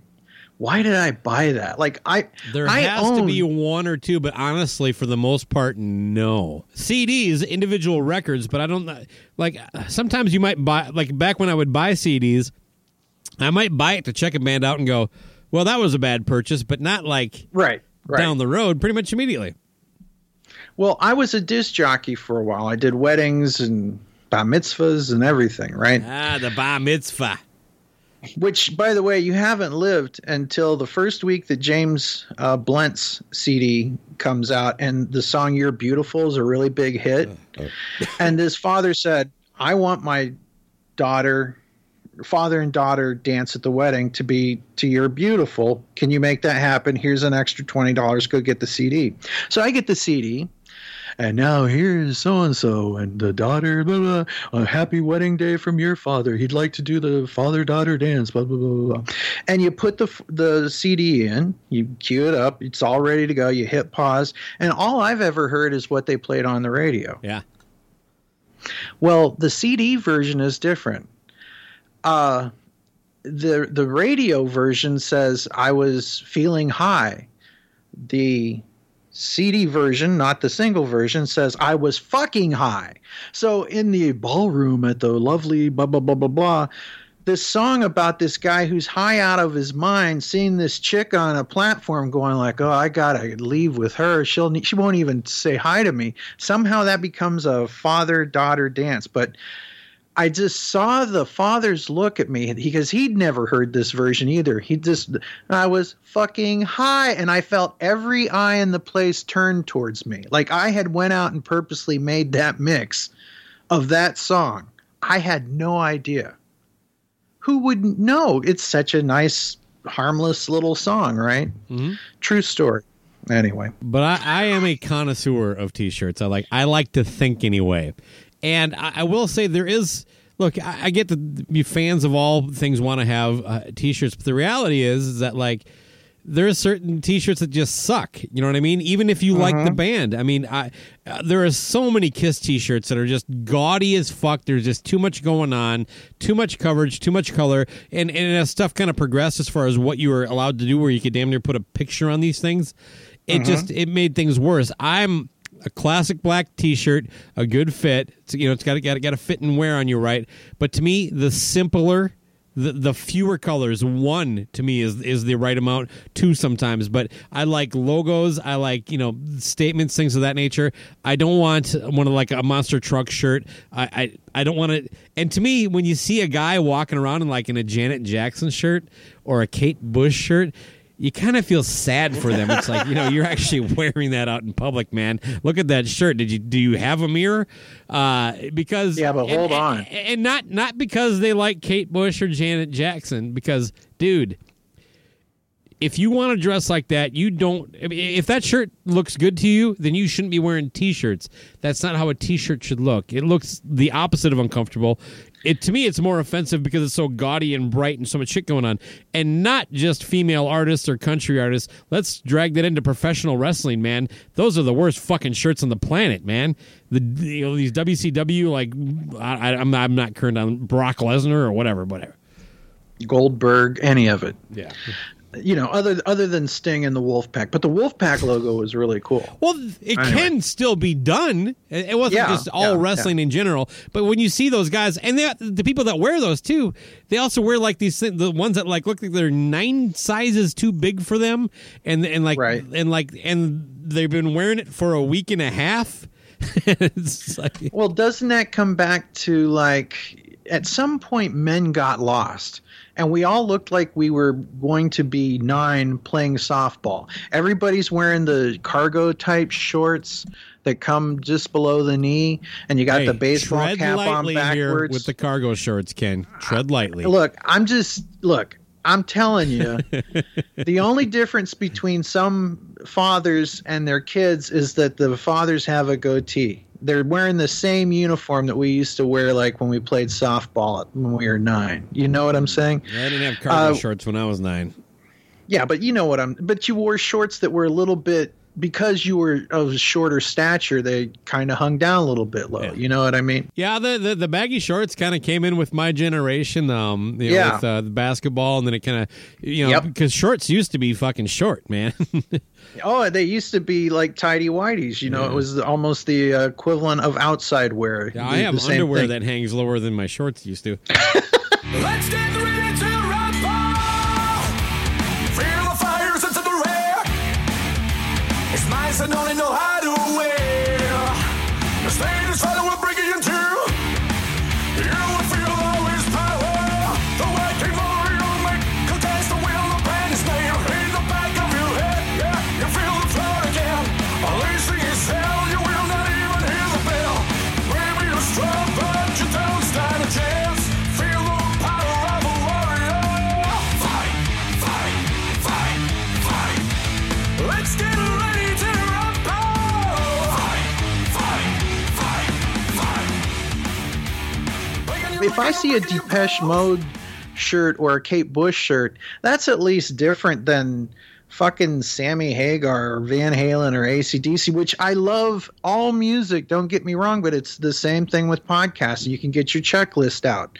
why did I buy that? Like I There I has to be one or two, but honestly, for the most part, no. CDs, individual records, but I don't like. Sometimes you might buy, like back when I would buy CDs, I might buy it to check a band out and go, "Well, that was a bad purchase," but not like right right. down the road, pretty much immediately. Well, I was a disc jockey for a while. I did weddings and bar mitzvahs and everything, right? Ah, the bar mitzvah. Which, by the way, you haven't lived until the first week that James uh, Blunt's CD comes out, and the song "You're Beautiful" is a really big hit. and his father said, "I want my daughter father and daughter dance at the wedding to be to your beautiful. Can you make that happen? Here's an extra twenty dollars. Go get the CD. So I get the CD. And now here's so and so and the daughter, blah, blah, a happy wedding day from your father. He'd like to do the father daughter dance, blah, blah, blah, blah. And you put the, the CD in, you cue it up, it's all ready to go. You hit pause. And all I've ever heard is what they played on the radio. Yeah. Well, the CD version is different. Uh, the the radio version says I was feeling high. The CD version, not the single version, says I was fucking high. So in the ballroom at the lovely blah blah blah blah blah, this song about this guy who's high out of his mind, seeing this chick on a platform, going like, "Oh, I gotta leave with her. She'll she won't even say hi to me." Somehow that becomes a father daughter dance, but. I just saw the father's look at me because he'd never heard this version either. He just, I was fucking high, and I felt every eye in the place turned towards me. Like I had went out and purposely made that mix of that song. I had no idea. Who wouldn't know? It's such a nice, harmless little song, right? Mhm. True story. Anyway, But I, I am a connoisseur of T-shirts. I like I like to think anyway, and I, I will say there is. Look, I, I get that you fans of all things want to have uh, T-shirts, but the reality is, is that like there are certain T-shirts that just suck. You know what I mean? Even if you like the band, I mean, I uh, there are so many Kiss T-shirts that are just gaudy as fuck. There's just too much going on, too much coverage, too much color, and and as stuff kind of progressed as far as what you were allowed to do, where you could damn near put a picture on these things. It just it made things worse. I'm a classic black T-shirt, a good fit. It's, you know, it's got to got to fit and wear on you right. But to me, the simpler, the the fewer colors, one to me is is the right amount. Two sometimes, but I like logos. I like you know statements, things of that nature. I don't want one of like a monster truck shirt. I I, I don't want to. And to me, when you see a guy walking around in like in a Janet Jackson shirt or a Kate Bush shirt you kind of feel sad for them. It's like you know you're actually wearing that out in public, man. Look at that shirt. Did you do you have a mirror? Uh, because Yeah, but and- hold on. and, and not not because they like Kate Bush or Janet Jackson. Because dude, if you want to dress like that, you don't. I mean, if that shirt looks good to you, then you shouldn't be wearing t-shirts. That's not how a t-shirt should look. It looks the opposite of uncomfortable. It to me, it's more offensive because it's so gaudy and bright and so much shit going on, and not just female artists or country artists. Let's drag that into professional wrestling, man. Those are the worst fucking shirts on the planet, man. The you know, these WCW like I, I'm not, I'm not current on Brock Lesnar or whatever, whatever. Goldberg, any of it. Yeah. You know, other other than Sting and the Wolfpack, but the Wolfpack logo was really cool. Well, it Anyway. can still be done. It it wasn't Yeah, just all yeah, wrestling in general. But when you see those guys, and they, the people that wear those too, they also wear like these the ones that like look like they're nine sizes too big for them, and and like Right. and like and they've been wearing it for a week and a half. like, Well, doesn't that come back to like at some point men got lost and we all looked like we were going to be nine playing softball. Everybody's wearing the cargo type shorts that come just below the knee and you got hey, the baseball cap on backwards. with the cargo shorts, Ken. Tread lightly. Look, I'm just look. I'm telling you, the only difference between some fathers and their kids is that the fathers have a goatee. They're wearing the same uniform that we used to wear, like when we played softball when we were nine. You know what I'm saying? I didn't have cargo Uh, shorts when I was nine. Yeah, but you know what I'm. But you wore shorts that were a little bit because you were of a shorter stature. They kind of hung down a little bit low. Yeah. You know what I mean? Yeah, the the, the baggy shorts kind of came in with my generation. Um, you know, Yeah. with uh, the basketball, and then it kind of, you know, Yep. because shorts used to be fucking short, man. Oh, they used to be like tidy whities. You know, Yeah. it was almost the uh, equivalent of outside wear. Yeah, The- I have underwear thing. that hangs lower than my shorts used to. Let's get ready if I see a Depeche Mode shirt or a Kate Bush shirt, that's at least different than fucking Sammy Hagar or Van Halen or ACDC, which I love all music, don't get me wrong, but it's the same thing with podcasts. You can get your checklist out.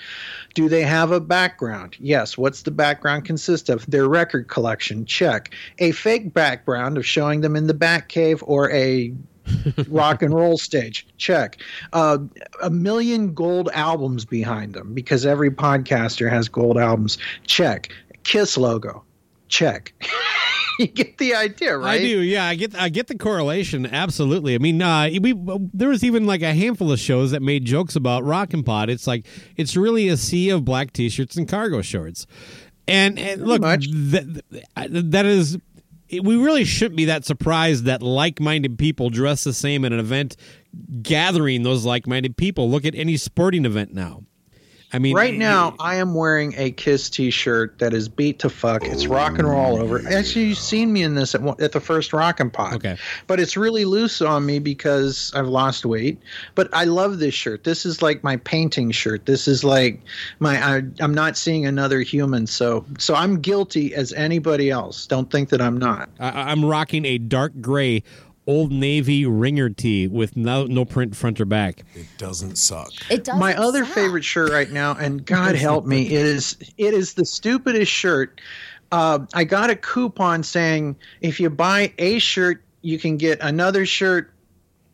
Do they have a background? Yes. What's the background consist of? Their record collection? Check. A fake background of showing them in the Batcave or a rock and roll stage? Check. Uh, a million gold albums behind them because every podcaster has gold albums? Check. Kiss logo? Check. you get the idea, right? I do, yeah. I get, I get the correlation. Absolutely. I mean, uh, we there was even like a handful of shows that made jokes about Rock and Pod. It's like it's really a sea of black T-shirts and cargo shorts. And, and look, much. that, that is, we really shouldn't be that surprised that like-minded people dress the same at an event, gathering those like-minded people. Look at any sporting event now. I mean, right now, I am wearing a Kiss T-shirt that is beat to fuck. It's rock and roll over. Actually, you've seen me in this at, one- at the first Rockin' Pod. Okay. but it's really loose on me because I've lost weight. But I love this shirt. This is like my painting shirt. This is like my. I, I'm not seeing another human, so so I'm guilty as anybody else. Don't think that I'm not. I, I'm rocking a dark gray Old Navy ringer tee with no no print front or back. It doesn't suck. It does. my other favorite shirt right now, and God help me, it is it is the stupidest shirt. Uh, I got a coupon saying if you buy a shirt, you can get another shirt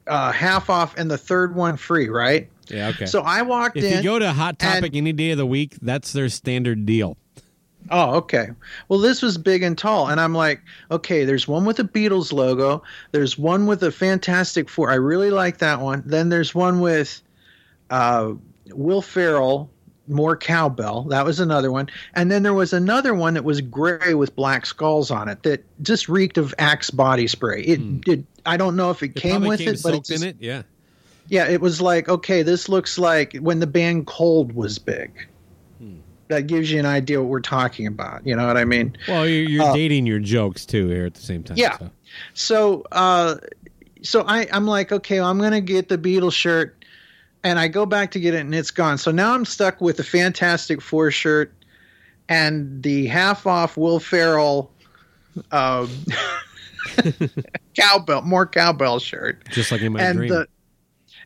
uh, half off and the third one free. Right? Yeah, okay. So I walked if in. If you go to Hot Topic and- any day of the week, that's their standard deal. Oh, okay. Well, this was big and tall, and I'm like, okay, there's one with a Beatles logo. There's one with a Fantastic Four. I really like that one. Then there's one with uh, Will Ferrell, more cowbell. That was another one. And then there was another one that was gray with black skulls on it that just reeked of Axe body spray. It did. I don't know if it, It came with came it, but it just, in it. Yeah. yeah, it was like, okay, this looks like when the band Cold was big. That gives you an idea what we're talking about. You know what I mean? Well, you're, you're Uh, dating your jokes too here at the same time. Yeah. so. So, uh, so I, I'm like, okay, well, I'm going to get the Beatles shirt. And I go back to get it and it's gone. So now I'm stuck with the Fantastic Four shirt and the half off Will Ferrell um, cowbell, more cowbell shirt. Just like in my and dream. the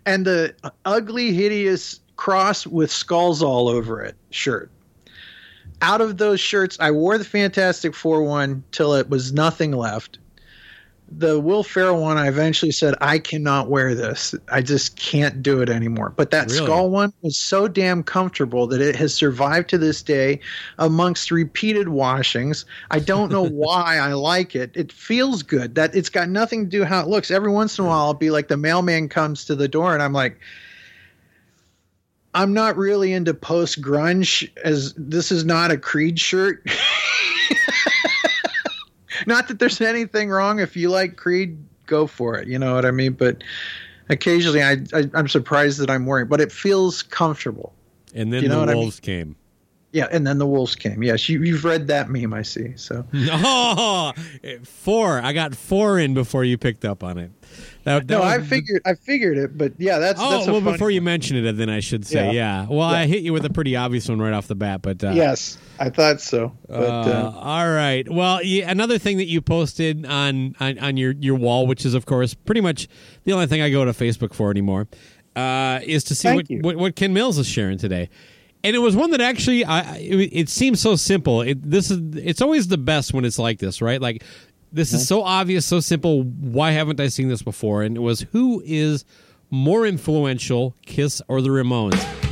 and the ugly, hideous cross with skulls all over it shirt. Out of those shirts, I wore the Fantastic Four one till it was nothing left. The Will Ferrell one, I eventually said, I cannot wear this. I just can't do it anymore. But that Really? skull one was so damn comfortable that it has survived to this day amongst repeated washings. I don't know why I like it. It feels good. That it's got nothing to do how it looks. Every once in a while, I'll be like the mailman comes to the door, and I'm like, I'm not really into post grunge, as this is not a Creed shirt. not that there's anything wrong if you like Creed, go for it. You know what I mean? But occasionally, I, I I'm surprised that I'm wearing, but it feels comfortable. and then you know the what I mean? wolves came. Yeah, and then the wolves came. Yes, you, you've read that meme, I see. So Oh, four. I got four in before you picked up on it. That, that no, was- I figured I figured it, but yeah, that's Oh that's a well, before you mention it, then I should say, yeah. Yeah. Well, I hit you with a pretty obvious one right off the bat, but uh, Yes, I thought so. But Uh, uh, all right. Well, yeah, another thing that you posted on, on on your your wall, which is of course pretty much the only thing I go to Facebook for anymore, uh, is to see what, what what Ken Mills is sharing today. And it was one that actually, I, it, it seems so simple. It, this is, it's always the best when it's like this, right? Like, this is so obvious, so simple. Why haven't I seen this before? And it was, who is more influential, Kiss or the Ramones?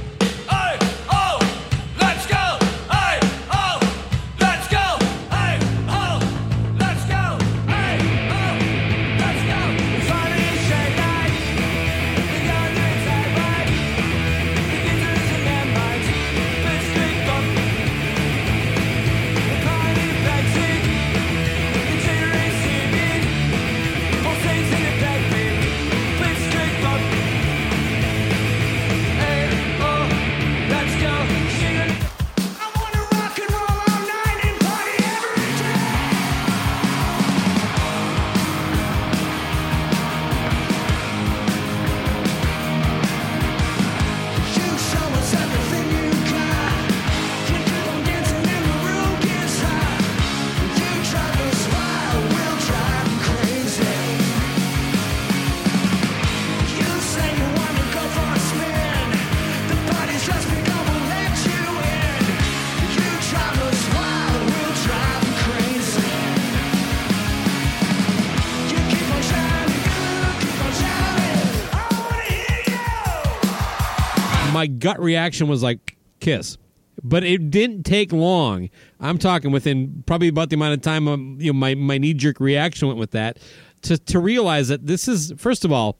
Gut reaction was like Kiss. But it didn't take long. I'm talking within probably about the amount of time um, you know, my, my knee jerk reaction went with that to, to realize that this is, first of all,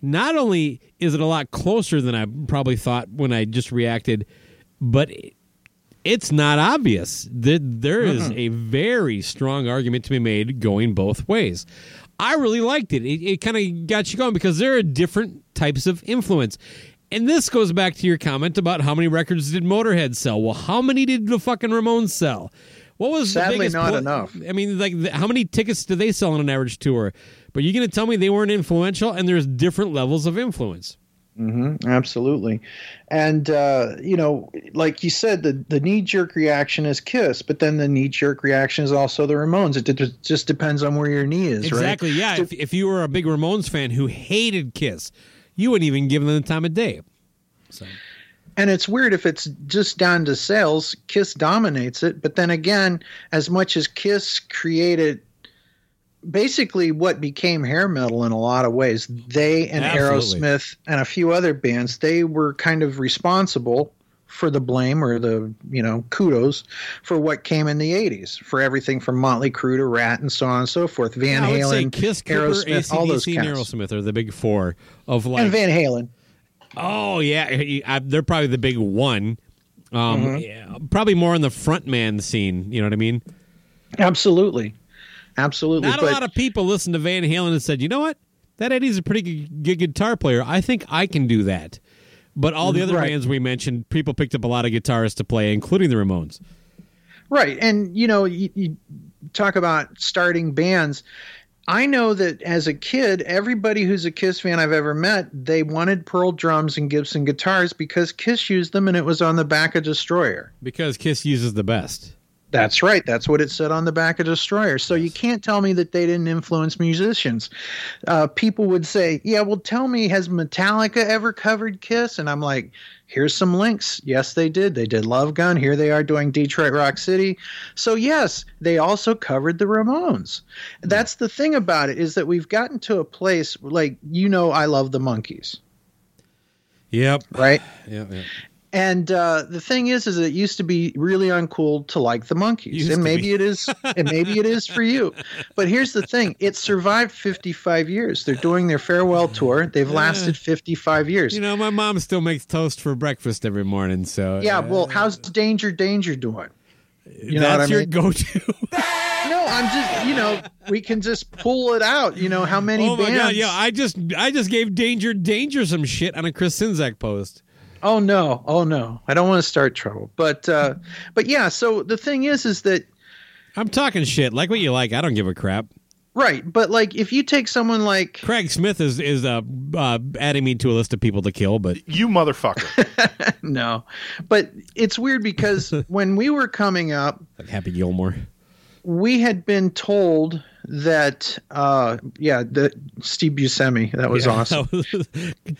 not only is it a lot closer than I probably thought when I just reacted, but it's not obvious. There, there is a very strong argument to be made going both ways. I really liked it. It, it kind of got you going because there are different types of influence. And this goes back to your comment about how many records did Motorhead sell. Well, how many did the fucking Ramones sell? What was the Sadly, biggest not pl- enough. I mean, like, the, how many tickets do they sell on an average tour? But you're going to tell me they weren't influential, and there's different levels of influence. Absolutely. And, uh, you know, like you said, the, the knee jerk reaction is Kiss, but then the knee jerk reaction is also the Ramones. It d- just depends on where your knee is, Exactly. right? Exactly. Yeah. If, if you were a big Ramones fan who hated Kiss, you wouldn't even give them the time of day. So. And it's weird if it's just down to sales, Kiss dominates it. But then again, as much as Kiss created basically what became hair metal in a lot of ways, they and Absolutely. Aerosmith and a few other bands, they were kind of responsible for the blame or the, you know, kudos for what came in the 80s, for everything from Motley Crue to Ratt and so on and so forth. Van say Halen, Kiss, Cooper, Aerosmith, all those ACDC, cats. Aerosmith are the big four of like. And Van Halen. oh yeah, they're probably the big one. Um, Mm-hmm. yeah, probably more on the frontman scene. You know what I mean? Absolutely. Absolutely. Not a lot of people listened to Van Halen and said, "You know what? That Eddie's a pretty good guitar player. I think I can do that." But all the other Right. bands we mentioned, people picked up a lot of guitarists to play, including the Ramones. Right. And, you know, you, you talk about starting bands. I know that as a kid, everybody who's a Kiss fan I've ever met, they wanted Pearl drums and Gibson guitars because Kiss used them and it was on the back of Destroyer. Because Kiss uses the best. That's right. That's what it said on the back of Destroyer. So you can't tell me that they didn't influence musicians. Uh, people would say, "Yeah, well, tell me, has Metallica ever covered Kiss?" And I'm like, "Here's some links. Yes, they did. They did Love Gun. Here they are doing Detroit Rock City. So yes, they also covered the Ramones. That's the thing about it is that we've gotten to a place like you know, I love the Monkees, Yep. right? Yep. yep. And uh, the thing is, is it used to be really uncool to like the Monkees, Used and maybe it is, and maybe it is for you. But here's the thing: it survived 55 years. They're doing their farewell tour. They've lasted 55 years. You know, my mom still makes toast for breakfast every morning. So yeah. uh, Well, how's Danger Danger doing? You know that's your mean? go-to. No, I'm just, you know, we can just pull it out. You know how many oh my bands? god! Yeah, I just I just gave Danger Danger some shit on a Chris Sinzak post. Oh no, oh no, I don't want to start trouble. But, uh, but yeah. So the thing is, is that I'm talking shit. Like what you like. I don't give a crap. right? But like, if you take someone like Craig Smith is is uh, uh, adding me to a list of people to kill, but You motherfucker. No, but it's weird because when we were coming up, like Happy Gilmore. we had been told that, uh, yeah, the Steve Buscemi, that was awesome.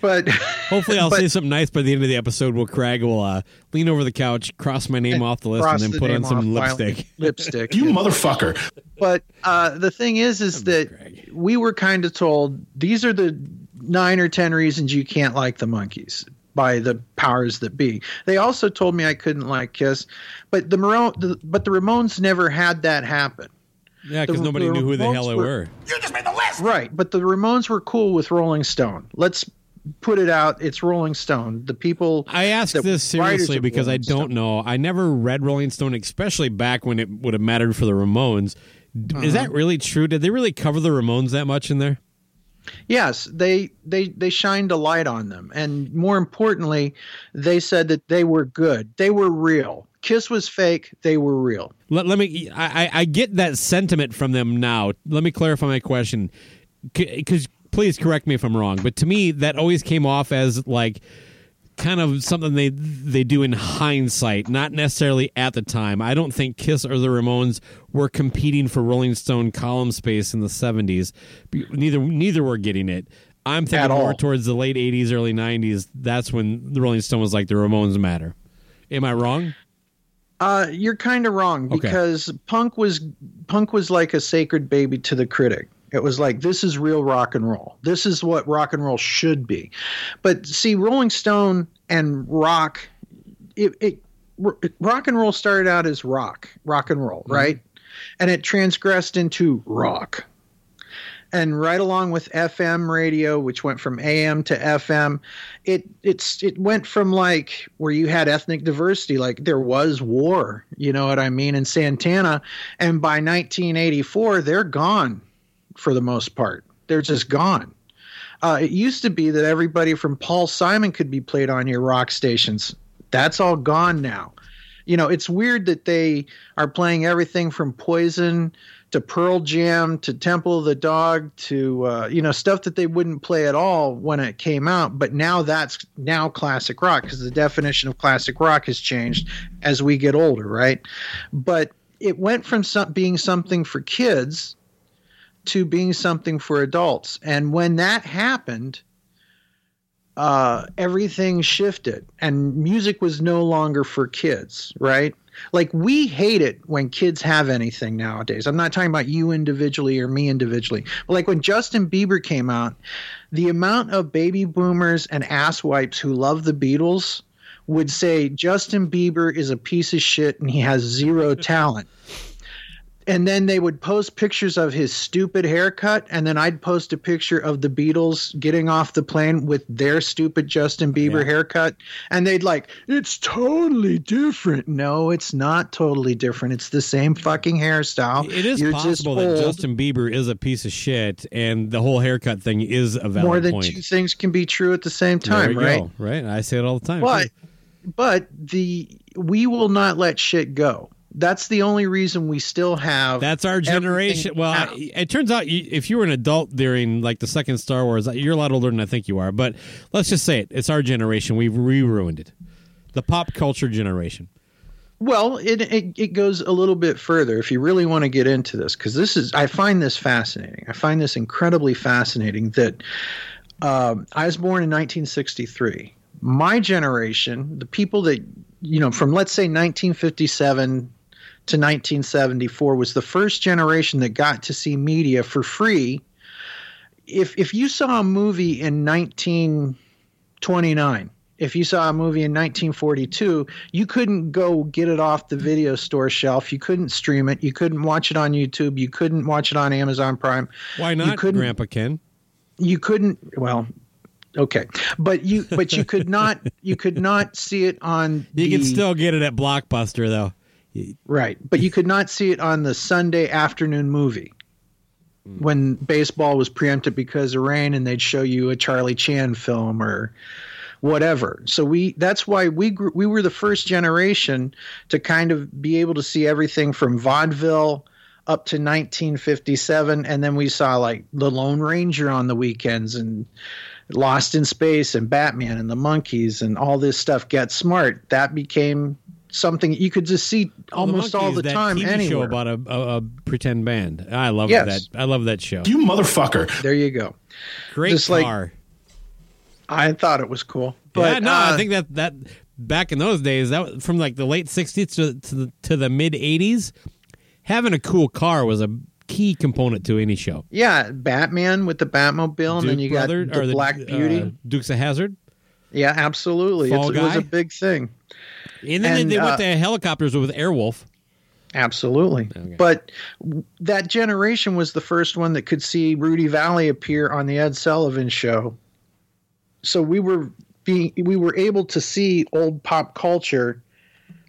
But Hopefully, I'll But- say something nice by the end of the episode. Where Craig will uh, lean over the couch, cross my name off the list, and then the put on some lipstick. lipstick. you motherfucker. But uh, the thing is, is that Craig. we were kind of told these are the nine or ten reasons you can't like the Monkees by the powers that be. They also told me I couldn't like Kiss, but the, Maro- the but the Ramones never had that happen. Yeah, because nobody the knew who the hell they were- were. You just made the list, right, but the Ramones were cool with Rolling Stone. Let's put it out. It's Rolling Stone. The people. I ask this seriously of because I don't Stone- know. I never read Rolling Stone, especially back when it would have mattered for the Ramones. D Is that Uh-huh. really true? Did they really cover the Ramones that much in there? Yes, they they they shined a light on them, and more importantly, they said that they were good. They were real. Kiss was fake. They were real. Let, let me. I, I I get that sentiment from them now. Let me clarify my question, because please correct me if I'm wrong. But to me, that always came off as like kind of something they they do in hindsight, not necessarily at the time. I don't think Kiss or the Ramones were competing for Rolling Stone column space in the '70s. Neither neither were getting it. I'm thinking more towards the late '80s, early '90s. That's when the Rolling Stone was like the Ramones matter. Am I wrong? Uh, you're kind of wrong Okay. because punk was punk was like a sacred baby to the critic. It was like this is real rock and roll. This is what rock and roll should be. But see, Rolling Stone and rock, it, it rock and roll started out as rock, rock and roll, right? And it transgressed into rock. And right along with FM radio, which went from AM to FM, it it's it went from like where you had ethnic diversity, like there was war, you know what I mean, in Santana, and by 1984 they're gone for the most part. They're just gone. Uh, it used to be that everybody from Paul Simon could be played on your rock stations. That's all gone now. You know, it's weird that they are playing everything from Poison to Pearl Jam to Temple of the Dog to uh, you know stuff that they wouldn't play at all when it came out. But now that's now classic rock because the definition of classic rock has changed as we get older, right? But it went from some, being something for kids to being something for adults. And when that happened, uh, everything shifted and music was no longer for kids, right? Like we hate it when kids have anything nowadays. I'm not talking about you individually or me individually. But like when Justin Bieber came out, the amount of baby boomers and asswipes who love the Beatles would say Justin Bieber is a piece of shit and he has zero talent and then they would post pictures of his stupid haircut and then i'd post a picture of the beatles getting off the plane with their stupid justin oh, bieber Yeah. haircut and they'd like it's totally different no it's not totally different it's the same fucking hairstyle It is You're possible that. Justin Bieber is a piece of shit, and the whole haircut thing is a valid more than point. two things can be true at the same time right go, right? I say it all the time. but too. but the we will not let shit go that's the only reason we still have That's our generation. Well. I- it turns out you, if you were an adult during like the second Star Wars, you're a lot older than I think you are. But let's just say it: it's our generation. We've re ruined it. The pop culture generation. Well, it, it it goes a little bit further if you really want to get into this because this is I find this fascinating. I find this incredibly fascinating that um, I was born in 1963. My generation, the people that you know from let's say 1957 to 1974 was the first generation that got to see media for free. If if you saw a movie in 1929 if you saw a movie in 1942, you couldn't go get it off the video store shelf. You couldn't stream it. You couldn't watch it on YouTube. You couldn't watch it on Amazon Prime. Why not, you couldn't- Grandpa Ken? You couldn't. Well, okay, but you but you could not you could not see it on. You can still get it at Blockbuster though. Right, but you could not see it on the Sunday afternoon movie hmm. when baseball was preempted because of rain, and they'd show you a Charlie Chan film or whatever. So we that's why we grew, we were the first generation to kind of be able to see everything from vaudeville up to 1957 and then we saw like the lone ranger on the weekends and lost in space and batman and the Monkees and all this stuff get smart. That became something you could just see almost all the that time TV show about a, a, a pretend band. I love Yes. that. I love that show. You motherfucker. there you go Great just like- car. i thought it was cool but yeah, no, uh, I think that that back in those days, that from like the late '60s to to the, to the mid '80s, having a cool car was a key component to any show. yeah batman with the batmobile and then you Brother- got the or black beauty uh, Dukes of Hazzard, yeah absolutely it was a big thing and then And, they uh, went to helicopters with Airwolf. Absolutely. But that generation was the first one that could see Rudy Vallee appear on the Ed Sullivan show. So we were being we were able to see old pop culture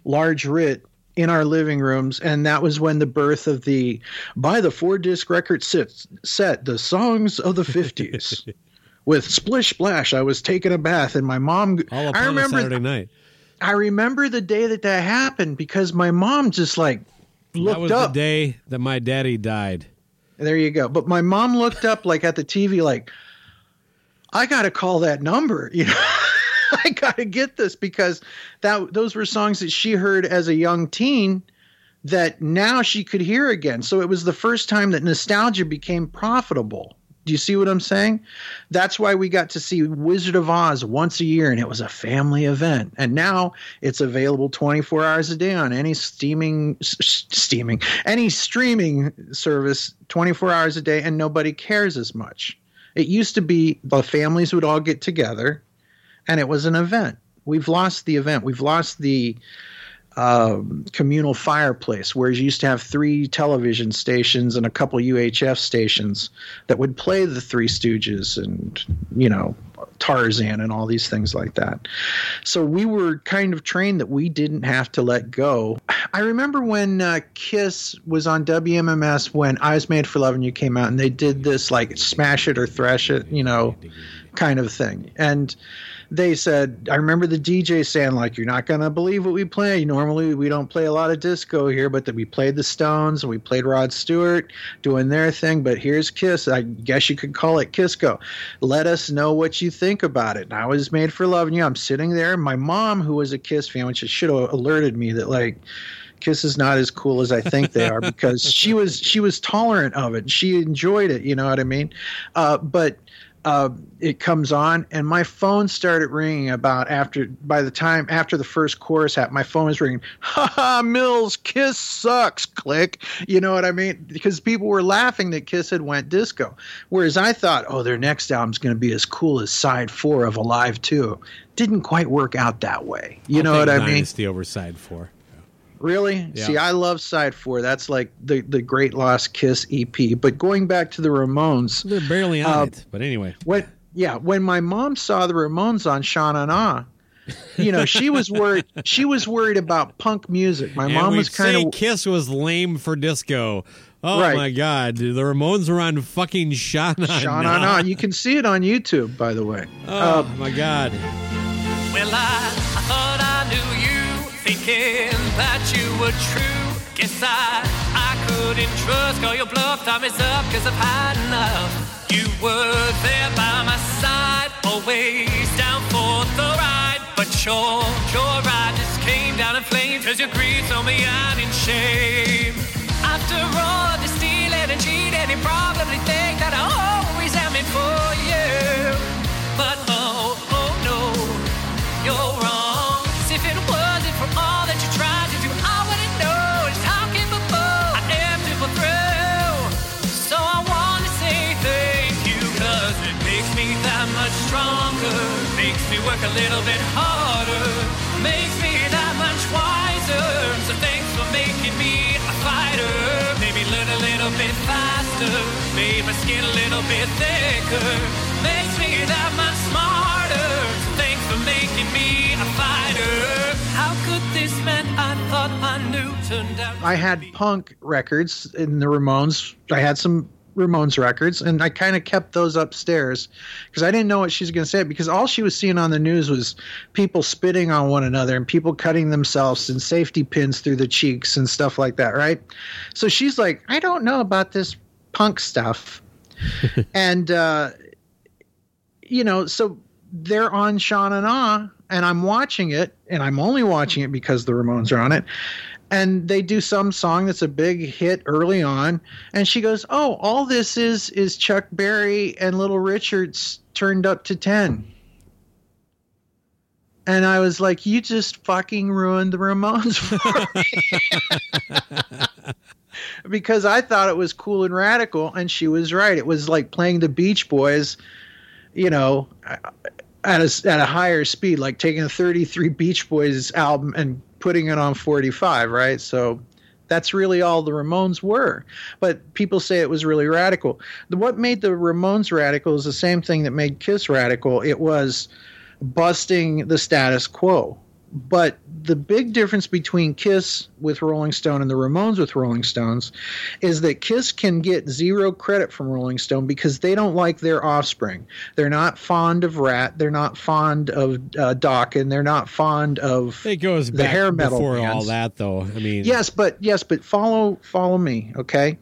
large writ in our living rooms and that was when the birth of the by the four disc record set, set the songs of the 50s with splish splash I was taking a bath and my mom All upon I a remember Saturday night. I remember the day that that happened because my mom just like looked up. that was up. the day that my daddy died. There you go. But my mom looked up like at the TV like I got to call that number, you know. I got to get this because that those were songs that she heard as a young teen that now she could hear again. So it was the first time that nostalgia became profitable. Do you see what I'm saying? That's why we got to see Wizard of Oz once a year, and it was a family event. And now it's available 24 hours a day on any steaming, steaming, any streaming service 24 hours a day, and nobody cares as much. It used to be the families would all get together, and it was an event. We've lost the event. We've lost the um, communal fireplace, whereas you used to have three television stations and a couple UHF stations that would play the Three Stooges and you know Tarzan and all these things like that. So we were kind of trained that we didn't have to let go. I remember when uh, Kiss was on WMMS when I Was Made for Love and You came out, and they did this like smash it or thrash it, you know, kind of thing, and they said, I remember the DJ saying, like, you're not going to believe what we play. Normally, we don't play a lot of disco here, but that we played the Stones and we played Rod Stewart doing their thing. But here's Kiss. I guess you could call it Kisco. Let us know what you think about it. And I was made for loving you. I'm sitting there. My mom, who was a Kiss fan, which should have alerted me that, like, Kiss is not as cool as I think they are because she was she was tolerant of it. She enjoyed it. You know what I mean? Uh, but uh, it comes on and my phone started ringing about after by the time after the first chorus happened my phone was ringing ha ha mills kiss sucks click. You know what i mean? Because people were laughing that kiss had went disco. Whereas i thought oh their next album's going to be as cool as side four of alive 2 didn't quite work out that way. You I'll know what i mean? Dynasty over side four. Really? Yeah. See, I love side four. That's like the the Great Lost Kiss EP. But going back to the Ramones, They're barely on Uh, it, but anyway. when yeah, when my mom saw the Ramones on Sha Na Na, you know, she was worried. She was worried about punk music. My and mom was kind of Kiss was lame for disco. Oh Right. my God, the Ramones were on fucking Shauna. Shauna Na. You can see it on YouTube, by the way. Oh Uh, my God. Well, I, I thought I knew you, thinking that you were true. Guess I, I couldn't trust, call your bluff, time is up, cause I've had enough. You were there by my side, always down for the ride. But your, your ride just came down in flames, cause your greed saw me out in shame. After all the stealing and cheating, you probably think that I always am in for you. But oh, oh no, you're wrong. Work a little bit harder. Makes me that much wiser. So thanks for making me a fighter. Made me learn a little bit faster. Made my skin a little bit thicker. Makes me that much smarter. So thanks for making me a fighter. How could this man I thought I knew out? I had punk records in the Ramones. I had some Ramones records, and I kind of kept those upstairs because I didn't know what she was going to say. Because all she was seeing on the news was people spitting on one another and people cutting themselves and safety pins through the cheeks and stuff like that, right? So she's like, I don't know about this punk stuff, and uh, you know, so they're on Sean and Ah, and I'm watching it, and I'm only watching it because the Ramones are on it. And they do some song that's a big hit early on, and she goes, "Oh, all this is is Chuck Berry and Little Richards turned up to 10." And I was like, "You just fucking ruined the Ramones for me." because I thought it was cool and radical, and she was right. It was like playing the Beach Boys, you know, at a at a higher speed, like taking a 33 Beach Boys album and putting it on 45, right? So that's really all the Ramones were. But people say it was really radical. The, what made the Ramones radical is the same thing that made Kiss radical. It was busting the status quo. But the big difference between Kiss with Rolling Stone and the Ramones with Rolling Stones is that Kiss can get zero credit from Rolling Stone because they don't like their offspring. They're not fond of Ratt. They're not fond of uh, Dokken. They're not fond of It goes the back hair metal before all that, though. I mean, Yes, but yes, but follow follow me, okay?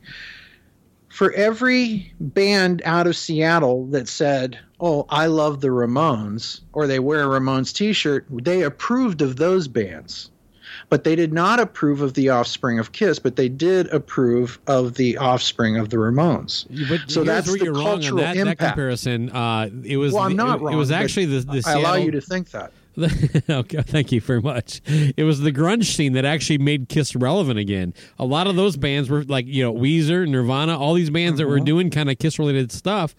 For every band out of Seattle that said, "Oh, I love the Ramones," or they wear a Ramones T-shirt, they approved of those bands. but they did not approve of the offspring of Kiss, but they did approve of the offspring of the Ramones. But So that's where the you're wrong on cultural that, that comparison. Uh, it was Well, I'm not it, wrong. it was actually the, the I allow you to think that. okay, thank you very much. It was the grunge scene that actually made Kiss relevant again. A lot of those bands were like, you know, Weezer, Nirvana, all these bands that were Mm-hmm. doing kind of Kiss related stuff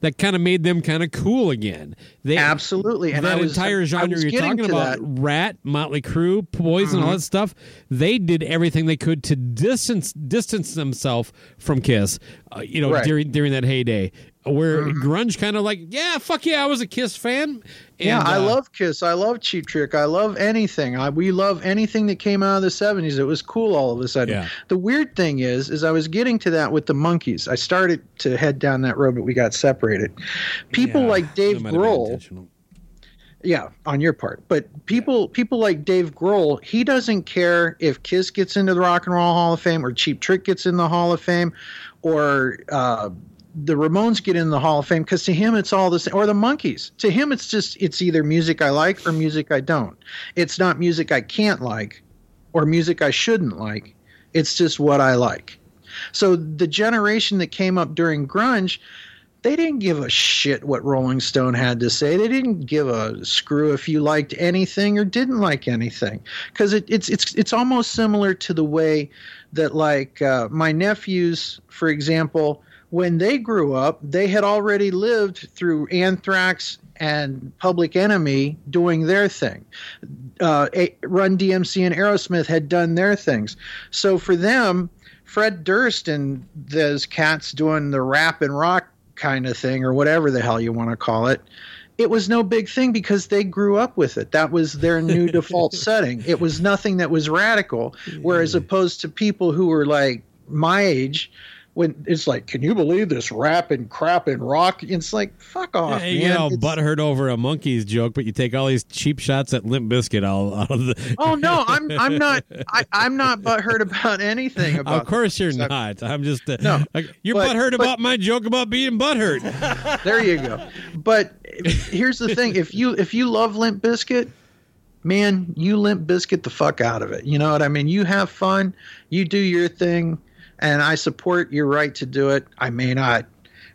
that kind of made them kind of cool again. They Absolutely, and that was- entire genre you're talking about, that. Mm-hmm. Ratt, Motley Crue, Poison, all that stuff. They did everything they could to distance distance themselves from Kiss. Uh, you know, Right. Mm-hmm. during during that heyday, where grunge kind of like, yeah, fuck yeah, I was a Kiss fan. And, yeah, I uh, love Kiss. I love Cheap Trick. I love anything. I, we love anything that came out of the '70s. It was cool all of a sudden. Yeah. The weird thing is, is I was getting to that with the Monkees. I started to head down that road, but we got separated. People yeah, like Dave that might have been Grohl, yeah, on your part, but people people like Dave Grohl, he doesn't care if Kiss gets into the Rock and Roll Hall of Fame or Cheap Trick gets in the Hall of Fame, or uh, the Ramones get in the Hall of Fame because to him it's all the same. Or the Monkees, to him it's just it's either music I like or music I don't. It's not music I can't like, or music I shouldn't like. It's just what I like. So the generation that came up during grunge, they didn't give a shit what Rolling Stone had to say. They didn't give a screw if you liked anything or didn't like anything, because it, it's it's it's almost similar to the way that like uh, my nephews, for example, when they grew up, they had already lived through Anthrax and Public Enemy doing their thing. Uh, A- Run DMC and Aerosmith had done their things. So for them, Fred Durst and those cats doing the rap and rock kind of thing, or whatever the hell you want to call it, it was no big thing because they grew up with it. That was their new default setting. It was nothing that was radical. Whereas opposed to people who were like my age, when it's like, can you believe this rap and crap and rock? It's like, fuck off, Yeah, you man. get all It's- butthurt over a Monkees joke, but you take all these cheap shots at Limp Bizkit all out of the. Oh no, I'm I'm not I, I'm not butthurt about anything about. of course you're this. not. I'm just uh, No, like, you're but- butthurt but- about my joke about being butthurt. There you go. But here's the thing: if you if you love Limp Bizkit, man, you Limp Bizkit the fuck out of it. You know what I mean? You have fun, you do your thing, and I support your right to do it. I may not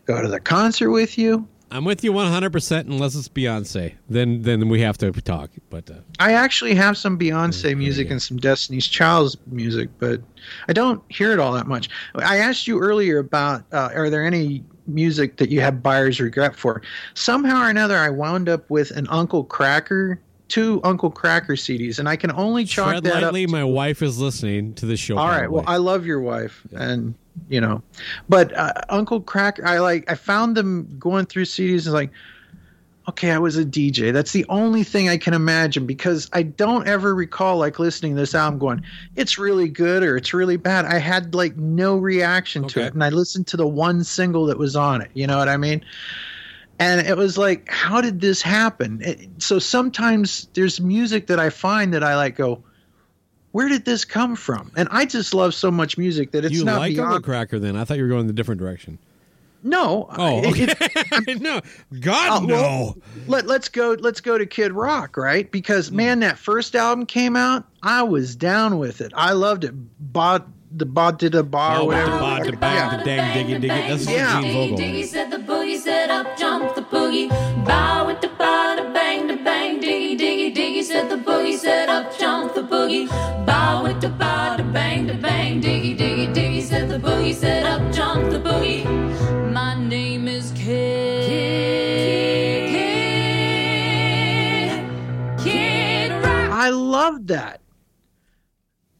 go to the concert with you. I'm with you 100 percent unless it's Beyonce. Then then we have to talk. But uh, I actually have some Beyonce music and some Destiny's Child's music, but I don't hear it all that much. I asked you earlier about uh, are there any music that you have buyer's regret for? Somehow or another, I wound up with an Uncle Kracker, two Uncle Kracker CDs, and I can only chalk tread that lightly. up. My wife is listening to the show. all right, well. I love your wife, and you know, but uh, Uncle Kracker, I like. I found them going through CDs and like okay, I was a DJ. That's the only thing I can imagine because I don't ever recall like listening to this album going, it's really good or it's really bad. I had like no reaction to it. And I listened to the one single that was on it. You know what I mean? And it was like, how did this happen? It, so sometimes there's music that I find that I like go, where did this come from? And I just love so much music that it's you not like beyond. Kracker? Then I thought you were going in a different direction. no, Oh, it- okay. no, God Uh, no. well, let, let's go let's go to Kid Rock, right? Because man, that first album came out, I was down with it. I loved it. Bought the bought did a bar Oh, or with whatever. the bod, the bang, the dang, diggy, diggy. That's Yeah. Gene Diggy, Vogel. diggy, said the boogie, said up, jump the boogie. Bow with the bow, the bang, the bang, diggy, diggy, diggy, said the boogie, said up, jump the boogie. Bow with the bow, the bang, the bang, diggy, diggy, diggy, said the boogie, said up, jump the boogie. My name is Kid. Kid, Kid Rock. I loved that.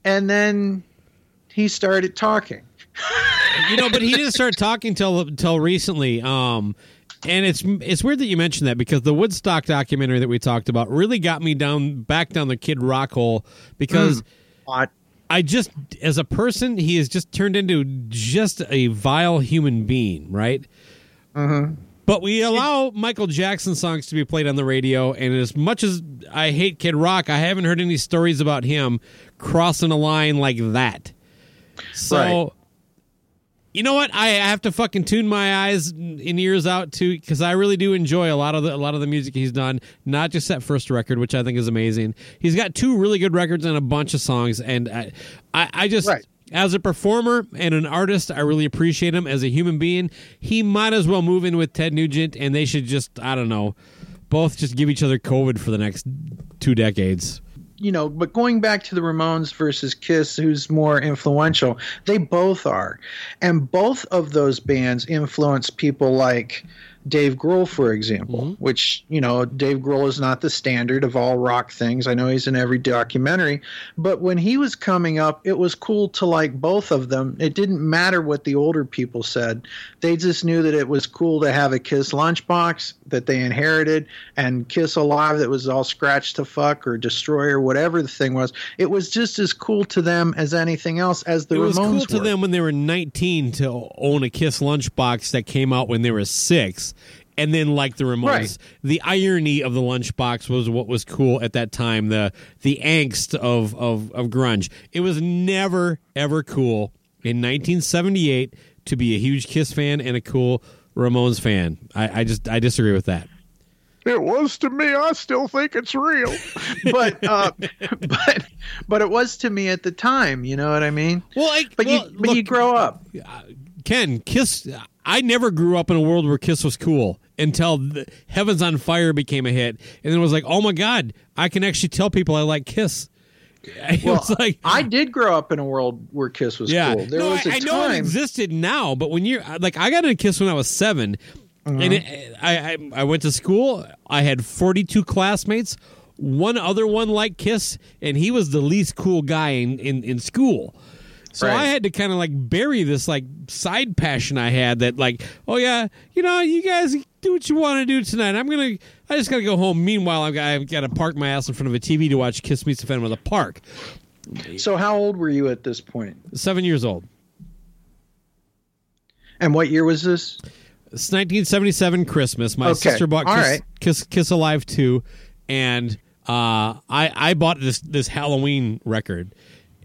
And then he started talking. you know, but he didn't start talking till till recently. Um, and it's it's weird that you mentioned that because the Woodstock documentary that we talked about really got me down back down the Kid Rock hole because. Hot. I just, as a person, he has just turned into just a vile human being, right? But we allow Michael Jackson songs to be played on the radio, and as much as I hate Kid Rock, I haven't heard any stories about him crossing a line like that. So, Right. You know what? I have to fucking tune my eyes and ears out too because I really do enjoy a lot of the a lot of the music he's done. Not just that first record, which I think is amazing. He's got two really good records and a bunch of songs, and I, I, I just. Right. As a performer and an artist, I really appreciate him. As a human being, he might as well move in with Ted Nugent, and they should just, I don't know, both just give each other COVID for the next two decades. You know, but going back to the Ramones versus Kiss, who's more influential, they both are. And both of those bands influence people like Dave Grohl, for example, mm-hmm. which, you know, Dave Grohl is not the standard of all rock things. I know he's in every documentary, but when he was coming up, it was cool to like both of them. It didn't matter what the older people said. They just knew that it was cool to have a Kiss lunchbox that they inherited and Kiss Alive that was all scratched to fuck or destroy or whatever the thing was. It was just as cool to them as anything else as the it was Ramones cool to them when they were 19 to own a Kiss lunchbox that came out when they were six. And then, like the Ramones, Right. the irony of the lunchbox was what was cool at that time. The the angst of, of, of grunge. It was never ever cool in 1978 to be a huge Kiss fan and a cool Ramones fan. I, I just I disagree with that. It was to me. I still think it's real. but uh, but but it was to me at the time, you know what I mean? Well, I, But well, you but you grow up. Ken, Kiss. I never grew up in a world where Kiss was cool until the Heaven's on Fire became a hit, and then it was like, oh my god, I can actually tell people I like Kiss. It Well, was like, I did grow up in a world where Kiss was yeah, cool. There no, was a I, I know it existed now, but when you're like, I got into Kiss when I was 7 Uh-huh. and it, I, I I went to school. I had 42 classmates. One other one liked Kiss, and he was the least cool guy in in, in school. So Right. I had to kind of like bury this like side passion I had that like, oh yeah, you know, you guys do what you want to do tonight. I'm gonna, I just gotta go home. Meanwhile, I've got, I've got to park my ass in front of a TV to watch Kiss Meets the Phantom of the Park. So how old were you at this point? Seven years old. And what year was this? It's 1977 Christmas. My Okay, sister bought Kiss, right. Kiss, Kiss Alive 2, and uh, I I bought this this Halloween record,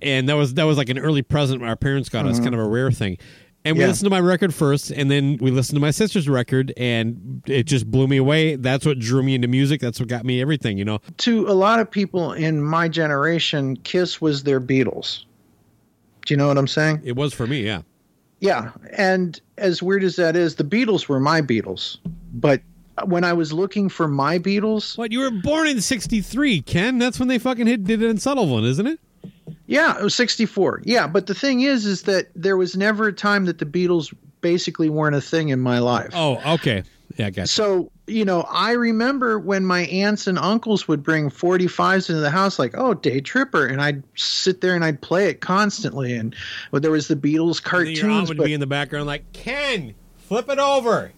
and that was that was like an early present our parents got us, kind of a rare thing. And we Mm-hmm. Yeah. listened to my record first, and then we listened to my sister's record, and it just blew me away. That's what drew me into music. That's what got me everything. You know, To a lot of people in my generation, Kiss was their Beatles. Do you know what I'm saying? it was for me. Yeah. Yeah, and as weird as that is, the Beatles were my Beatles. But when I was looking for my Beatles, What you were born in '63, Ken? That's when they fucking hit did it in Sullivan, isn't it? Yeah, it was 64. Yeah, but the thing is is that there was never a time that the Beatles basically weren't a thing in my life. Oh, okay. Yeah, I got. So, you know, I remember when my aunts and uncles would bring 45s into the house, like, oh, Day Tripper. And I'd sit there and I'd play it constantly. And well, there was the Beatles And Your aunt cartoons. would But, be in the background like, Ken, flip it over.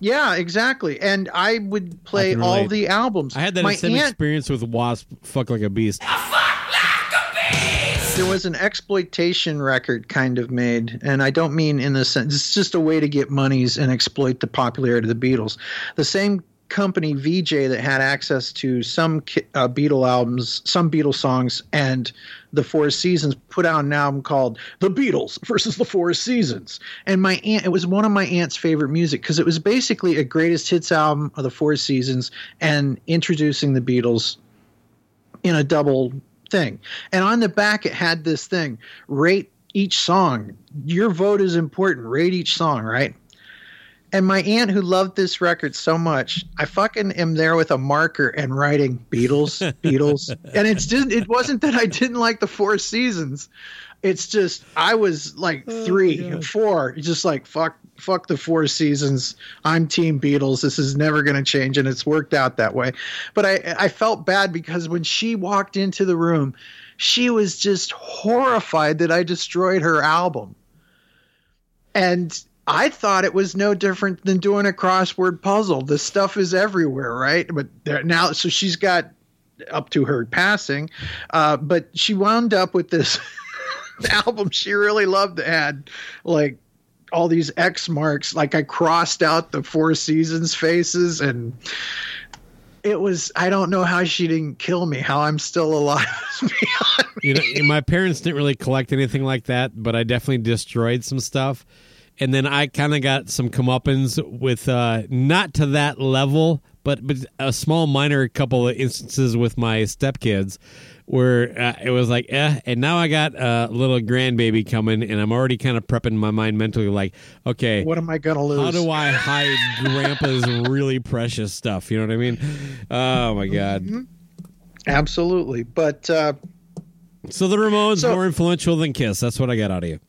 yeah, exactly. And I would play can all the albums. I had that my same aunt, experience with Wasp, Fuck Like a Beast. There was an exploitation record kind of made, and I don't mean in the sense, it's just a way to get monies and exploit the popularity of the Beatles. The same company, Vee-Jay, that had access to some uh, Beatle albums, some Beatles songs, and the Four Seasons put out an album called The Beatles versus the Four Seasons. And my aunt, it was one of my aunt's favorite music because it was basically a greatest hits album of the Four Seasons and introducing the Beatles in a double thing. And on the back, it had this thing rate each song. Your vote is important. Rate each song, right? And my aunt, who loved this record so much, I fucking am there with a marker and writing Beatles, Beatles. And it's just, it wasn't that I didn't like the Four Seasons. It's just, I was like oh, three, four, just like, fuck, fuck the Four Seasons. I'm Team Beatles. This is never going to change. And it's worked out that way. But I, I felt bad because when she walked into the room, she was just horrified that I destroyed her album. And I thought it was no different than doing a crossword puzzle. The stuff is everywhere, right? But now, so she's got up to her passing, uh, but she wound up with this album she really loved that had like all these X marks. Like I crossed out the Four Seasons faces and it was I don't know how she didn't kill me, how I'm still alive. you know, my parents didn't really collect anything like that, but I definitely destroyed some stuff. And then I kind of got some comeuppance with uh, not to that level, but but a small minor couple of instances with my stepkids where uh, it was like, eh. And now I got a little grandbaby coming, and I'm already kind of prepping my mind mentally, like, okay, What am I gonna lose? how do I hide Grandpa's really precious stuff? You know what I mean? Oh my god! Absolutely, but uh, So the Ramones So- more influential than Kiss. That's what I got out of you.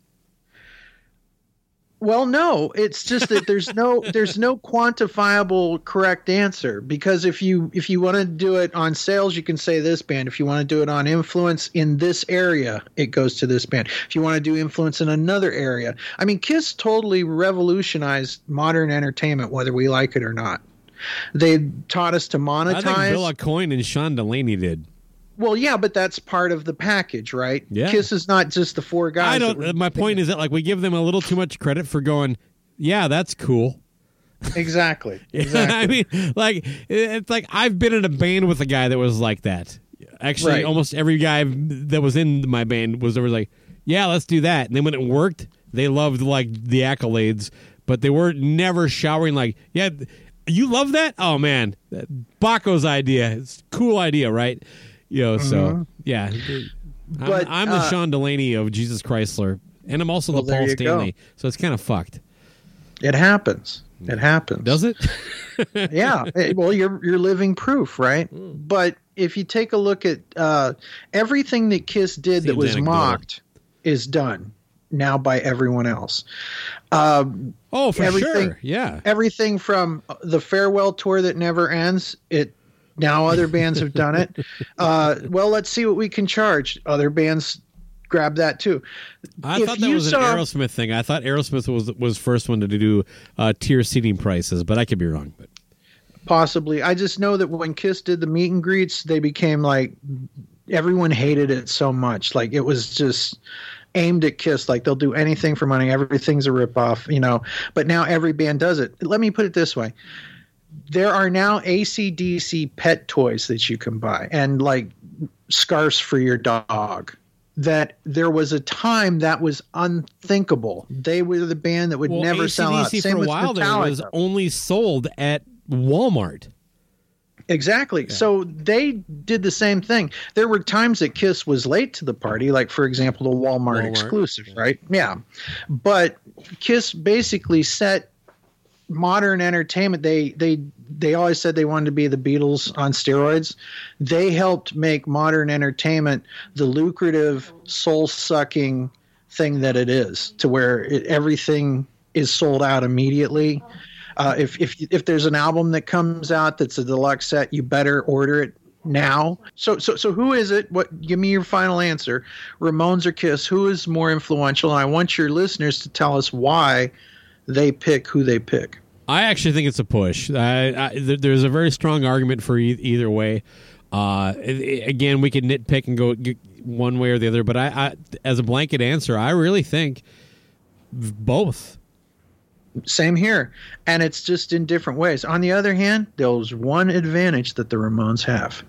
Well, no, it's just that there's no there's no quantifiable correct answer because if you if you want to do it on sales, you can say this band. If you want to do it on influence in this area, it goes to this band. If you want to do influence in another area, I mean, Kiss totally revolutionized modern entertainment, whether we like it or not. They taught us to monetize. I think Bill Aucoin and Sean Delaney did. Well, yeah, but that's part of the package, right? Yeah. Kiss is not just the four guys. I don't. My point is that like we give them a little too much credit for going. Yeah, that's cool. exactly. Exactly. I mean, like it's like I've been in a band with a guy that was like that. Actually, Right. almost every guy that was in my band was was like, "Yeah, let's do that." And then when it worked, they loved like the accolades, but they were never showering like, "Yeah, you love that? Oh man, Bakko's idea. It's a cool idea, right?" You know, so yeah. Mm-hmm. But, I'm, I'm the uh, Sean Delaney of Jesus Chrysler, and I'm also Well, the Paul you go. Stanley. So it's kind of fucked. it happens. It happens. Does it? yeah well you're you're living proof right Hmm. but if you take a look at uh, everything that kiss did that was anecdotal. mocked is done now by everyone else um, oh, for Everything- sure. Yeah. everything from the farewell tour that never ends it now other bands have done it. Uh, well let's see what we can charge. Other bands grab that too. I If thought that was saw- an Aerosmith thing. I thought Aerosmith was was first one to do uh, tier seating prices, but I could be wrong. But. Possibly. I just know that when kiss did the meet and greets they became like everyone hated it so much. Like it was just aimed at kiss. Like they'll do anything for money. Everything's a ripoff you know. But now every band does it. Let me put it this way there are now AC/DC pet toys that you can buy and like scarves for your dog that there was a time that was unthinkable they were the band that would well, never sell out Same for a with while there was only sold at Walmart. Exactly. So they did the same thing. There were times that Kiss was late to the party, like for example, the Walmart, Walmart, exclusive, right? Yeah. But Kiss basically set modern entertainment. They they they always said they wanted to be the Beatles on steroids. They helped make modern entertainment the lucrative, soul sucking thing that it is, to where it, everything is sold out immediately. Uh, if if if there's an album that comes out that's a deluxe set, you better order it now. So so so who is it? What? Give me your final answer. Ramones or Kiss? Who is more influential? And I want your listeners to tell us why they pick who they pick. I actually think it's a push. I, I, there- there's a very strong argument for e- either way. Uh, again, we could nitpick and go one way or the other, but I, I, as a blanket answer, I really think both. Same here, and it's just in different ways. On the other hand, there's one advantage that the Ramones have.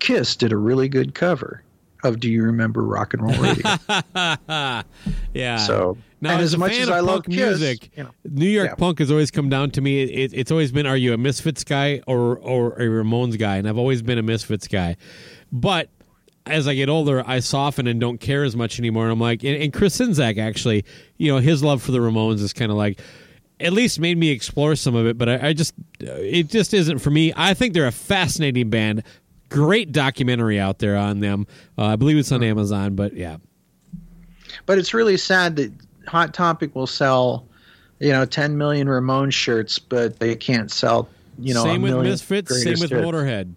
Kiss did a really good cover of "Do You Remember Rock and Roll Radio." yeah. So, now, and as, as a much fan as of I love punk Kiss, music, you know, New York yeah. punk has always come down to me. It, it's always been, are you a Misfits guy or or a Ramones guy? And I've always been a Misfits guy. But as I get older, I soften and don't care as much anymore. And I'm like, and, and Chris Sinzak actually, you know, his love for the Ramones is kind of like. At least made me explore some of it, but I, I just it just isn't for me. I think they're a fascinating band. Great documentary out there on them. Uh, I believe it's on Amazon, but yeah, But it's really sad that Hot Topic will sell, you know, 10 million Ramones shirts, but they can't sell, you know, same with Misfits, same with hits. Motorhead.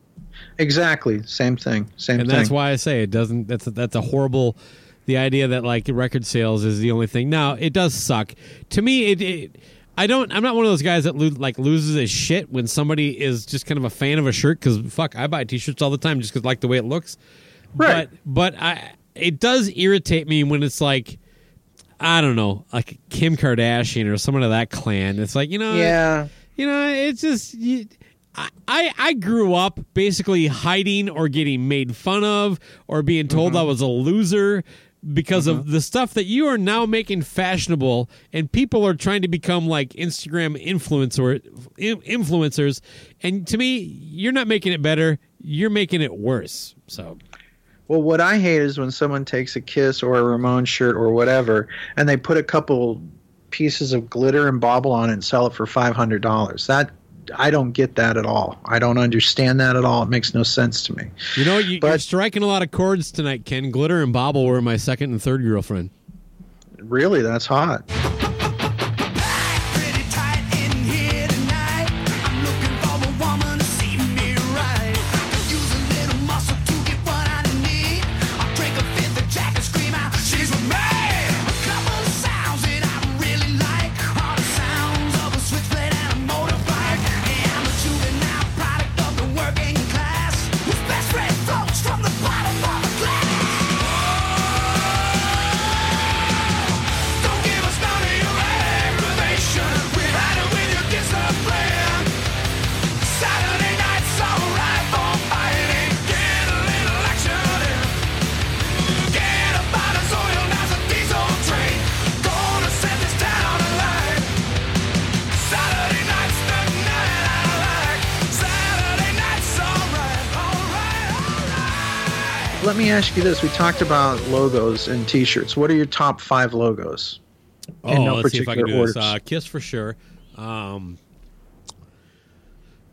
Exactly, same thing, same and thing. that's why I say it doesn't. That's a, that's a horrible. The idea that like record sales is the only thing. Now it does suck. To me, it. it I don't. I'm not one of those guys that lo- like loses his shit when somebody is just kind of a fan of a shirt because fuck, I buy t-shirts all the time just because like the way it looks. Right. But but I it does irritate me when it's like I don't know, like Kim Kardashian or someone of that clan. It's like you know, yeah, you know, it's just you, I, I grew up basically hiding or getting made fun of or being told mm-hmm. I was a loser because of mm-hmm. the stuff that you are now making fashionable and people are trying to become like Instagram influencer influencers. And to me you're not making it better. You're making it worse. So Well, what I hate is when someone takes a Kiss or a Ramon shirt or whatever, and they put a couple pieces of glitter and bauble on it and sell it for five hundred dollars. That I don't get that at all. I don't understand that at all. It makes no sense to me. you know you, you're striking a lot of chords tonight Ken Glitter and Bobble were my second and third girlfriend Really, that's hot. Ask you this: We talked about logos and T-shirts. What are your top five logos? Oh, no let's see if I can do this. Uh, Kiss for sure. Um,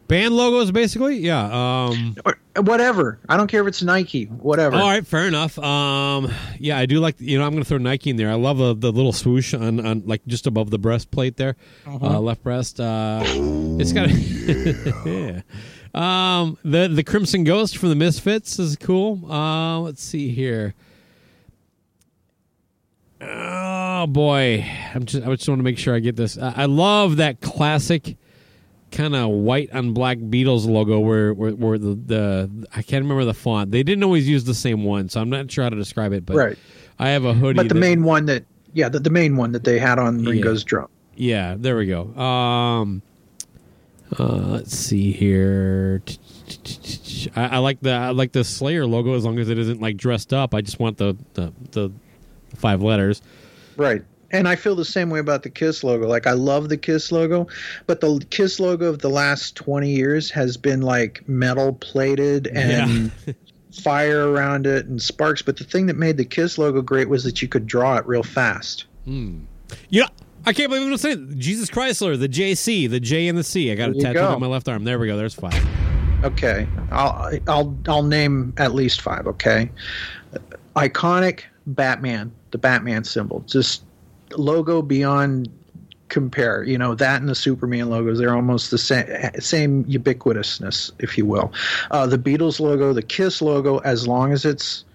band logos, basically. Yeah. Um, whatever. I don't care if it's Nike. Whatever. all right, fair enough. Um, yeah, I do like. You know, I'm going to throw Nike in there. I love the, the little swoosh on, on like just above the breastplate there, uh, left breast. Uh, it's got. yeah. Um, the the Crimson Ghost from the Misfits is cool. Uh, let's see here. Oh boy, I'm just I just want to make sure I get this. I, I love that classic kind of white on black Beatles logo where where, where the, the I can't remember the font. They didn't always use the same one, so I'm not sure how to describe it. But Right. I have a hoodie. but the that- main one that, yeah, the, the main one that they had on Ringo's drum. Yeah, there we go. Um, uh, let's see here. I, I like the I like the Slayer logo as long as it isn't like dressed up. I just want the the, the five letters. Right. And I feel the same way about the Kiss logo. Like I love the Kiss logo, but the Kiss logo of the last 20 years has been like metal plated and fire around it and sparks, but the thing that made the Kiss logo great was that you could draw it real fast. Yeah, I can't believe I'm gonna say it. Jesus Chrysler, the JC, the J and the C. I got it you tattooed go. on my left arm. There we go. There's five. Okay. I'll I'll I'll name at least 5, okay? Iconic Batman, the Batman symbol. Just logo beyond compare. You know that and the Superman logos. They're almost the same, same ubiquitousness, if you will. Uh, the Beatles logo, the Kiss logo, as long as it's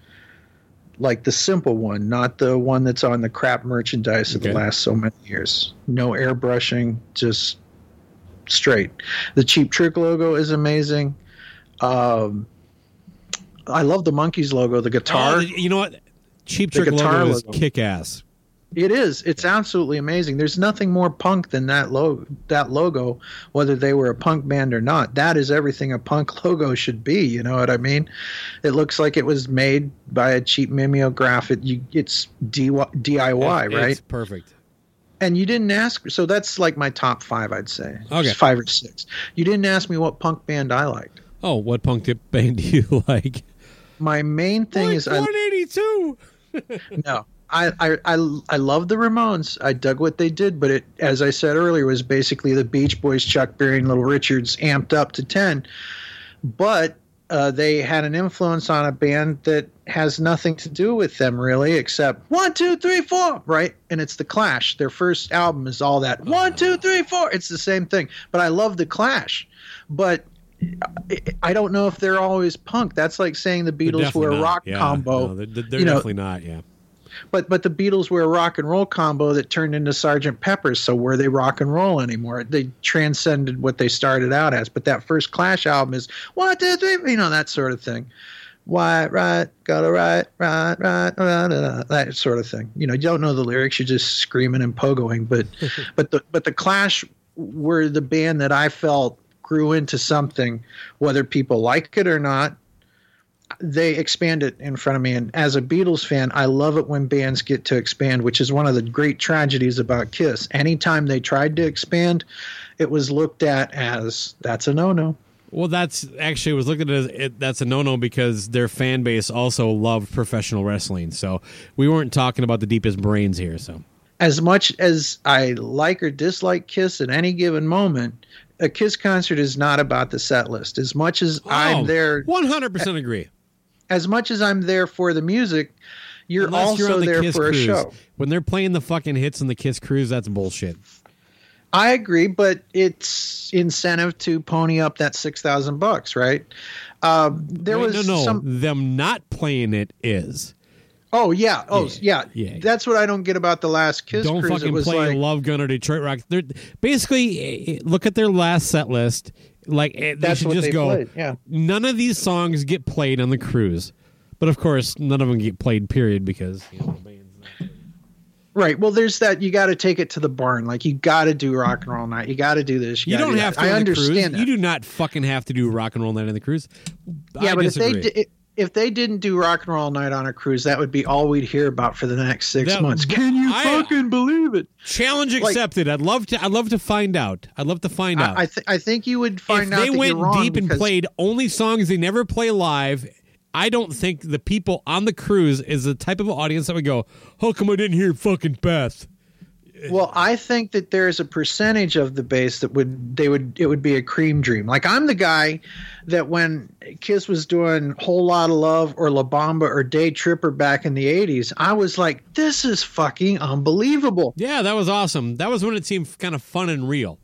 like the simple one, not the one that's on the crap merchandise of the last so many years. No airbrushing, just straight. The Cheap Trick logo is amazing. Um, I love the Monkees logo. The guitar. Oh, you know what? Cheap Trick logo is kick ass. It is. It's absolutely amazing. There's nothing more punk than that logo. That logo, whether they were a punk band or not, that is everything a punk logo should be. You know what I mean? It looks like it was made by a cheap mimeograph. It, you, it's DIY, It's right? perfect. And you didn't ask. So that's like my top five, I'd say. Okay. Five or six. You didn't ask me what punk band I liked. Oh, what punk band do you like? My main thing is I 182. no. I, I, I, I love the Ramones. I dug what they did, but it, as I said earlier, was basically the Beach Boys, Chuck Berry, and Little Richards amped up to 10. But uh, they had an influence on a band that has nothing to do with them, really, except one, two, three, four, right? And it's The Clash. Their first album is all that one, two, three, four. It's the same thing. But I love The Clash. But I- don't know if they're always punk. That's like saying the Beatles were a rock Yeah, combo. no, they're they're You know, definitely not. Yeah. But but the Beatles were a rock and roll combo that turned into Sergeant Pepper's. So were they rock and roll anymore? They transcended what they started out as. But that first Clash album is one, two, three, you know that sort of thing. White, right, gotta right, right, right, right, right, that sort of thing. You know, you don't know the lyrics, you're just screaming and pogoing. But but the but the Clash were the band that I felt grew into something, whether people like it or not. They expand it in front of me, and as a Beatles fan, I love it when bands get to expand, which is one of the great tragedies about Kiss. Anytime they tried to expand, it was looked at as that's a no-no. Well, that's actually it was looked at as it, that's a no no because their fan base also loved professional wrestling. So we weren't talking about the deepest brains here. So as much as I like or dislike Kiss at any given moment, a Kiss concert is not about the set list. As much as I'm oh, there, one hundred percent agree. As much as I'm there for the music, you're Unless also you're the there Kiss for cruise. a show. When they're playing the fucking hits on the Kiss cruise, that's bullshit. I agree, but it's incentive to pony up that six thousand bucks, right? Um, there Wait, was no, no. some. Them not playing it is. Oh yeah, oh yeah. yeah. That's what I don't get about the last Kiss cruise. Don't cruise. fucking it was play like, Love Gun or Detroit Rock. They're basically eh, look at their last set list. Like eh, they That's should what just they go. played, yeah. None of these songs get played on the cruise, but of course, none of them get played. Period, because you know, the band's not- Right. Well, there's that. You got to take it to the barn. Like you got to do rock and roll night. You got to do this. you gotta don't do have that. to. I on the cruise. understand that. You do not fucking have to do rock and roll night on the cruise. yeah, I but if disagree. they di- if they didn't do rock and roll night on a cruise, that would be all we'd hear about for the next six That- months. Can you I- fucking believe it? Challenge Like- accepted. I'd love to. I'd love to find out. I'd love to find out. I I, th- I think you would find if out they that went deep and played only songs they never play live, I don't think the people on the cruise is the type of audience that would go, "How come I didn't hear fucking Beth?" Well, I think that there's a percentage of the base that would they would it would be a cream dream. Like I'm the guy that when Kiss was doing Whole Lot of Love or La Bamba or Day Tripper back in the 80s, I was like, this is fucking unbelievable. Yeah, that was awesome. That was when it seemed kind of fun and real.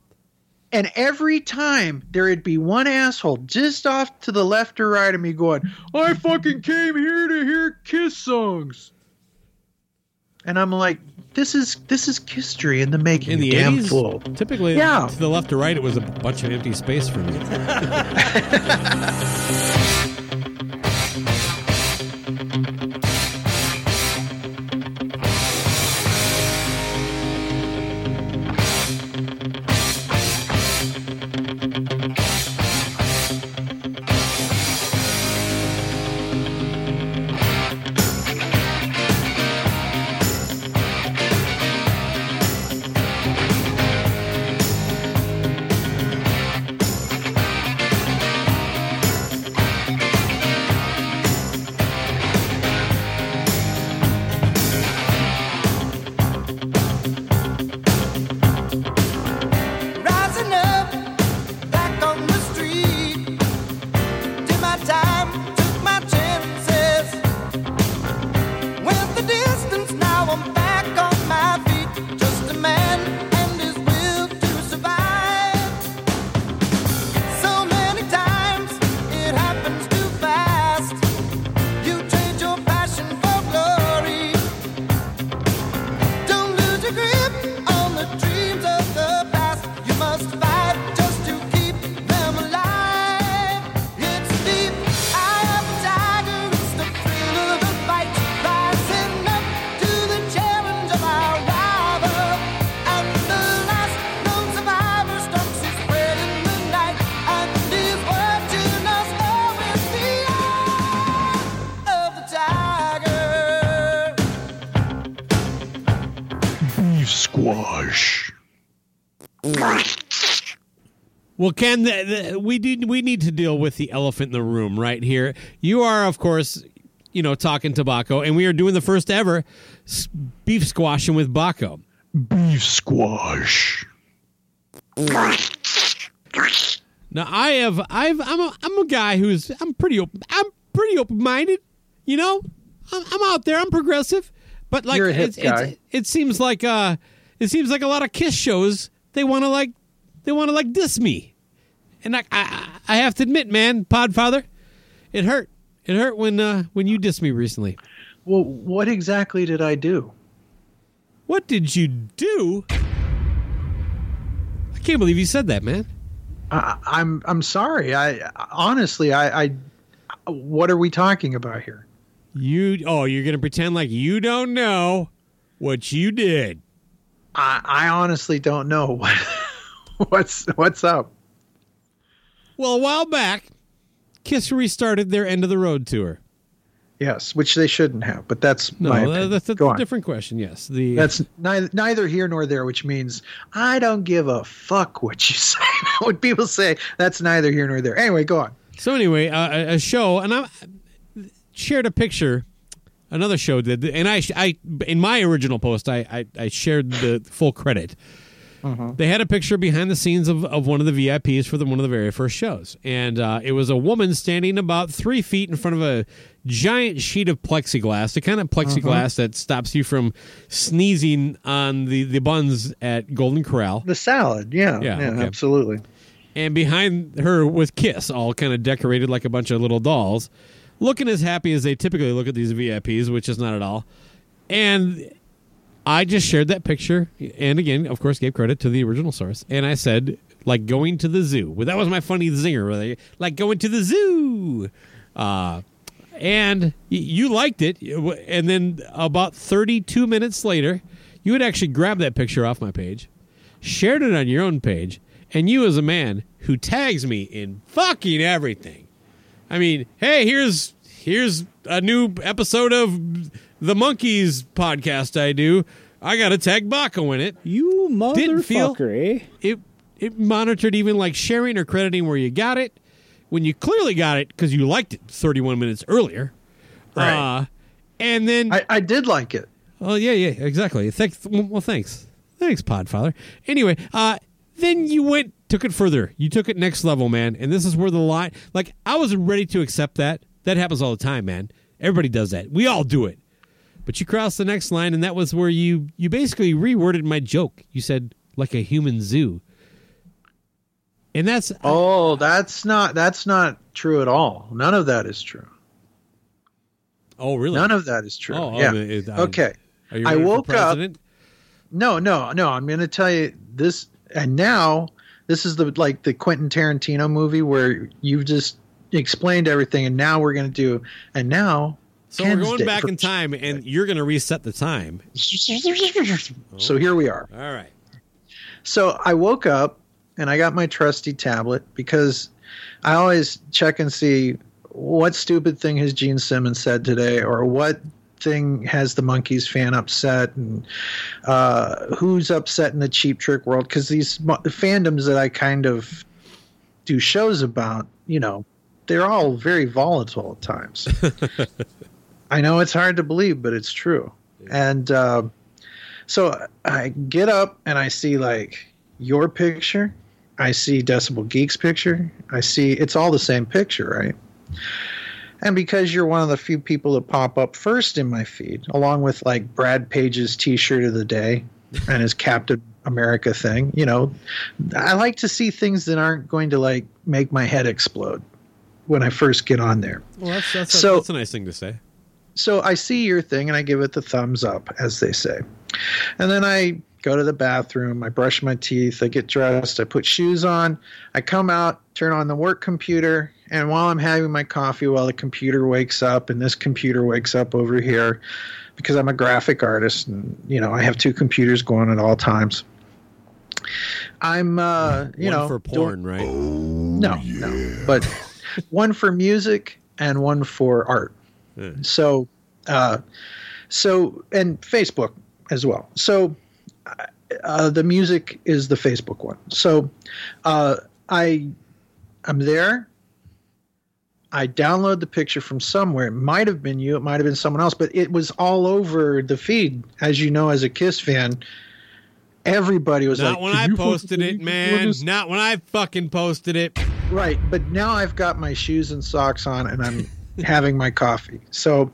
And every time there'd be one asshole just off to the left or right of me going, I fucking came here to hear Kiss songs. And I'm like, this is this is history in the making. In the damn eighties, fool. typically, Yeah. to the left or right, it was a bunch of empty space for me. Well, Ken, the, the, we do we need to deal with the elephant in the room right here. You are, of course, you know, talking to Bakko, and we are doing the first ever beef squashing with Bakko. Beef squash. Now, I have, I've, I'm a, I'm a guy who's, I'm pretty, open, I'm pretty open minded. You know, I'm, I'm out there. I'm progressive, but like, You're a hip it's, it's- it seems like, uh, it seems like a lot of Kiss shows. They want to like, they want to like diss me, and I, I, I have to admit, man, Podfather, it hurt. It hurt when, uh, when you dissed me recently. Well, what exactly did I do? What did you do? I can't believe you said that, man. I, I'm I'm sorry. I honestly, I, I, what are we talking about here? You, oh, you're gonna pretend like you don't know what you did. I, I honestly don't know what what's what's up. Well, a while back, Kiss restarted their end of the road tour. Yes, which they shouldn't have, but that's No, my opinion. that's, that's a on. different question. Yes, the That's neither, neither here nor there, which means I don't give a fuck what you say. when people say that's neither here nor there. Anyway, go on. So anyway, uh, a- a show, and I shared a picture. Another show did, and I, I in my original post, I, I, I shared the full credit. They had a picture behind the scenes of, of one of the VIPs for the, one of the very first shows, and uh, it was a woman standing about three feet in front of a giant sheet of plexiglass, the kind of plexiglass that stops you from sneezing on the, the buns at Golden Corral. The salad, yeah, Yeah, yeah, okay. absolutely. and behind her was Kiss, all kind of decorated like a bunch of little dolls, looking as happy as they typically look at these VIPs, which is not at all. And I just shared that picture, and again, of course, gave credit to the original source. And I said, like going to the zoo. Well, that was my funny zinger. Like going to the zoo. Uh, and you liked it. And then about 32 minutes later, you had actually grabbed that picture off my page, shared it on your own page, and you, as a man who tags me in fucking everything. I mean, hey, here's here's a new episode of the Monkees podcast I do. I got to tag Bakko in it. You Didn't feel- motherfucker, eh? It it monitored even like sharing or crediting where you got it when you clearly got it because you liked it 31 minutes earlier. Right. Uh, and then I, I did like it. Oh yeah, yeah, exactly. Thanks. Well, thanks, thanks, Podfather. Anyway, uh, then you went, took it further. You took it next level, man. And this is where the line, like, I was ready to accept that. That happens all the time, man. Everybody does that. We all do it. But you crossed the next line, and that was where you you basically reworded my joke. You said like a human zoo, and that's Oh, that's not that's not true at all. None of that is true. oh really None of that is true. Oh, yeah. I I- okay. Are you I woke up-? No, no, no. I'm going to tell you this, and now this is the like the Quentin Tarantino movie where you've just explained everything, and now we're going to do, and now. So we're going back in time, and you're going to reset the time. So here we are. All right. So I woke up and I got my trusty tablet because I always check and see what stupid thing has Gene Simmons said today or what thing has the Monkees fan upset and uh, who's upset in the cheap trick world because these mo- fandoms that I kind of do shows about, you know, they're all very volatile at times. I know it's hard to believe, but it's true. And uh, so I get up and I see like your picture. I see Decibel Geek's picture. I see it's all the same picture, right? And because you're one of the few people that pop up first in my feed, along with like Brad Page's t shirt of the day and his Captain America thing, you know, I like to see things that aren't going to like make my head explode when I first get on there. Well, that's that's, So- that's a nice thing to say. So I see your thing and I give it the thumbs up, as they say. And then I go to the bathroom, I brush my teeth, I get dressed, I put shoes on, I come out, turn on the work computer, and while I'm having my coffee, while the computer wakes up, and this computer wakes up over here, because I'm a graphic artist and you know I have two computers going at all times. I'm uh you One know for doing- porn, right? no, no. But one for music and one for art. Yeah. So, uh, so and Facebook as well. So, uh, the music is the Facebook one. So, uh, I, I'm there. I download the picture from somewhere. It might have been you. It might have been someone else. But it was all over the feed, as you know, as a Kiss fan. Everybody was Not like, when I posted it, man. this?" Not when I fucking posted it. Right, but now I've got my shoes and socks on, and I'm having my coffee. So,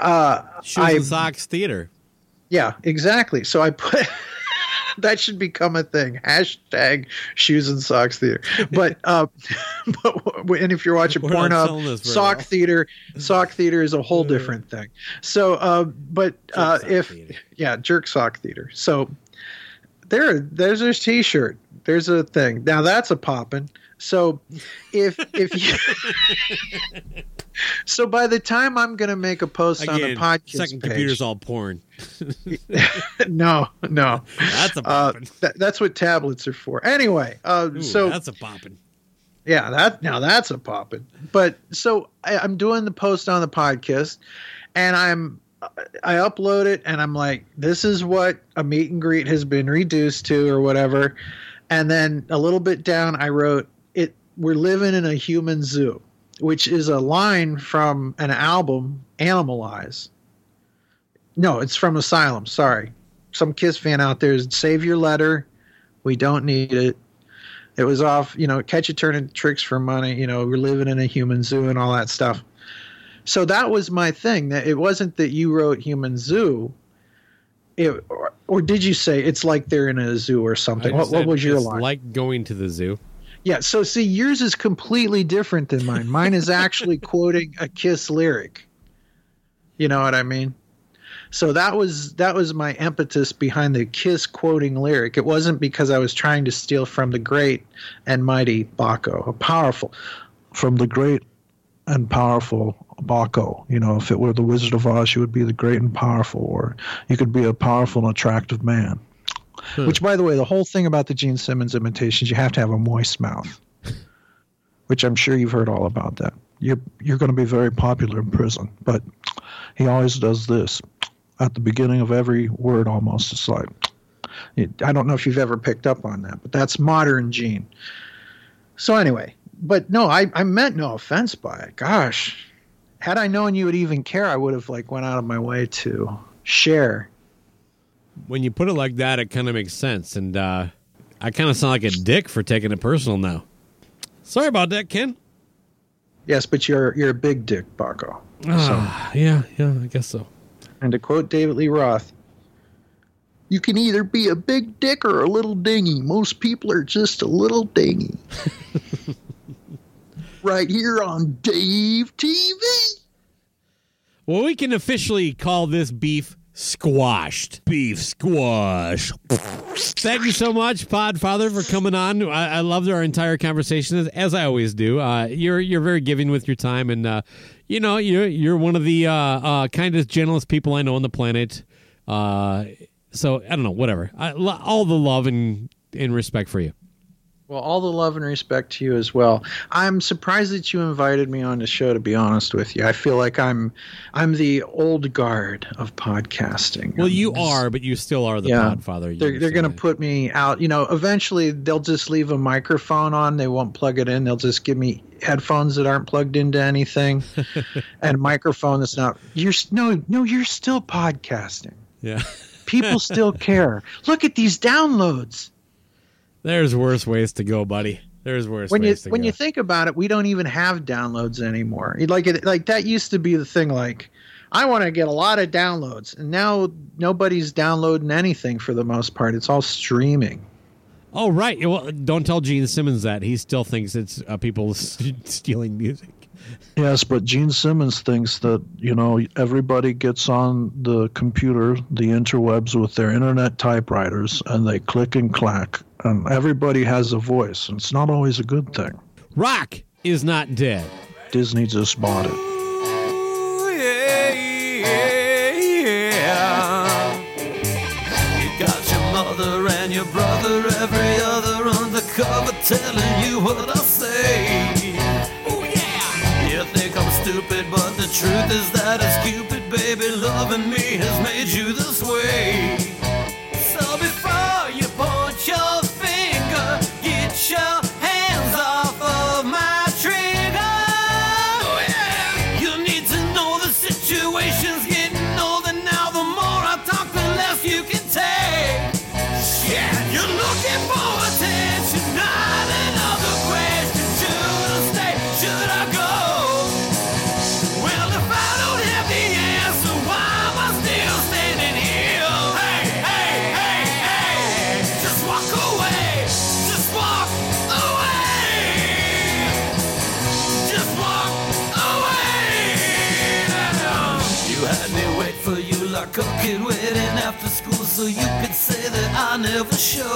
uh, Shoes I and socks theater. yeah, exactly. So I put that should become a thing. Hashtag shoes and socks theater. But uh, but and if you're watching We're selling Pornhub, sock well. theater, sock theater is a whole different thing. So, uh, but uh, if theater. yeah, jerk sock theater. So there, there's a t-shirt. There's a thing. Now that's a poppin'. So if if you so by the time I'm gonna make a post on the podcast second page, computer's all porn. no, no, That's a uh, poppin'. that, that's what tablets are for. Anyway, uh, Ooh, so that's a poppin'. Yeah, that now that's a poppin'. But so I, I'm doing the post on the podcast, and I'm I upload it, and I'm like, this is what a meet and greet has been reduced to, or whatever. And then a little bit down, I wrote. We're living in a human zoo, which is a line from an album, Animalize. No, it's from Asylum. Sorry, some Kiss fan out there. Save your letter. We don't need it. It was off, you know, catch a turning tricks for money. You know, we're living in a human zoo and all that stuff. So that was my thing. That it wasn't that you wrote human zoo. It, or, or did you say it's like they're in a zoo or something? What, what was your it's line? Like going to the zoo. Yeah, so see, yours is completely different than mine. Mine is actually quoting a Kiss lyric. You know what I mean? So that was that was my impetus behind the Kiss quoting lyric. It wasn't because I was trying to steal from the great and mighty Bakko, a powerful from the great and powerful Bakko. You know, if it were the Wizard of Oz, you would be the great and powerful, or you could be a powerful and attractive man. Hmm. Which, by the way, the whole thing about the Gene Simmons imitations, you have to have a moist mouth. Which I'm sure you've heard all about that. You're you're going to be very popular in prison, but he always does this at the beginning of every word. Almost, it's like I don't know if you've ever picked up on that, but that's modern Gene. So anyway, but no, I I meant no offense by it. Gosh, had I known you would even care, I would have like went out of my way to share. When you put it like that, it kind of makes sense. And uh, I kind of sound like a dick for taking it personal now. Sorry about that, Ken. Yes, but you're you're a big dick, Bakko. Ah, yeah, yeah, I guess so. And to quote David Lee Roth, you can either be a big dick or a little dingy. Most people are just a little dingy. right here on Dave TV. Well, we can officially call this beef squashed. Beef squash. Thank you so much, Podfather, for coming on. I, I loved our entire conversation, as, as I always do. Uh, you're you're very giving with your time, and uh, you know you're you're one of the uh, uh, kindest, gentlest people I know on the planet. Uh, so I don't know, whatever. I, all the love and and respect for you. Well, all the love and respect to you as well. I'm surprised that you invited me on the show. To be honest with you, I feel like I'm I'm the old guard of podcasting. Well, you just- are, but you still are the Yeah. Podfather. They're, they're going to put me out. You know, eventually they'll just leave a microphone on. They won't plug it in. They'll just give me headphones that aren't plugged into anything, and a microphone that's not. You're no, no. You're still podcasting. Yeah. People still care. Look at these downloads. There's worse ways to go, buddy. There's worse when you to when go. you think about it, we don't even have downloads anymore. Like it, like that used to be the thing. Like, I want to get a lot of downloads, and now nobody's downloading anything for the most part. It's all streaming. oh, right. Well, don't tell Gene Simmons that. He still thinks it's uh, people s- stealing music. Yes, but Gene Simmons thinks that, you know, everybody gets on the computer, the interwebs with their internet typewriters, and they click and clack, and everybody has a voice, and it's not always a good thing. Rock is not dead. Disney just bought it. You got your mother and your brother, every other undercover telling you what I say. Oh yeah. You think I'm stupid, but the truth is that it's Cupid, baby. Loving me has made never showed.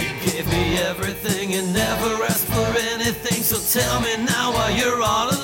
You gave me everything and never asked for anything, so tell me now why you're all alone.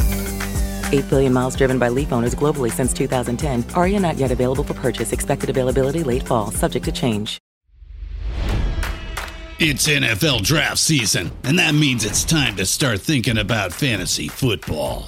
8 billion miles driven by Leaf owners globally since 2010. Ariya not yet available for purchase. Expected availability late fall, subject to change. It's NFL draft season, and that means it's time to start thinking about fantasy football.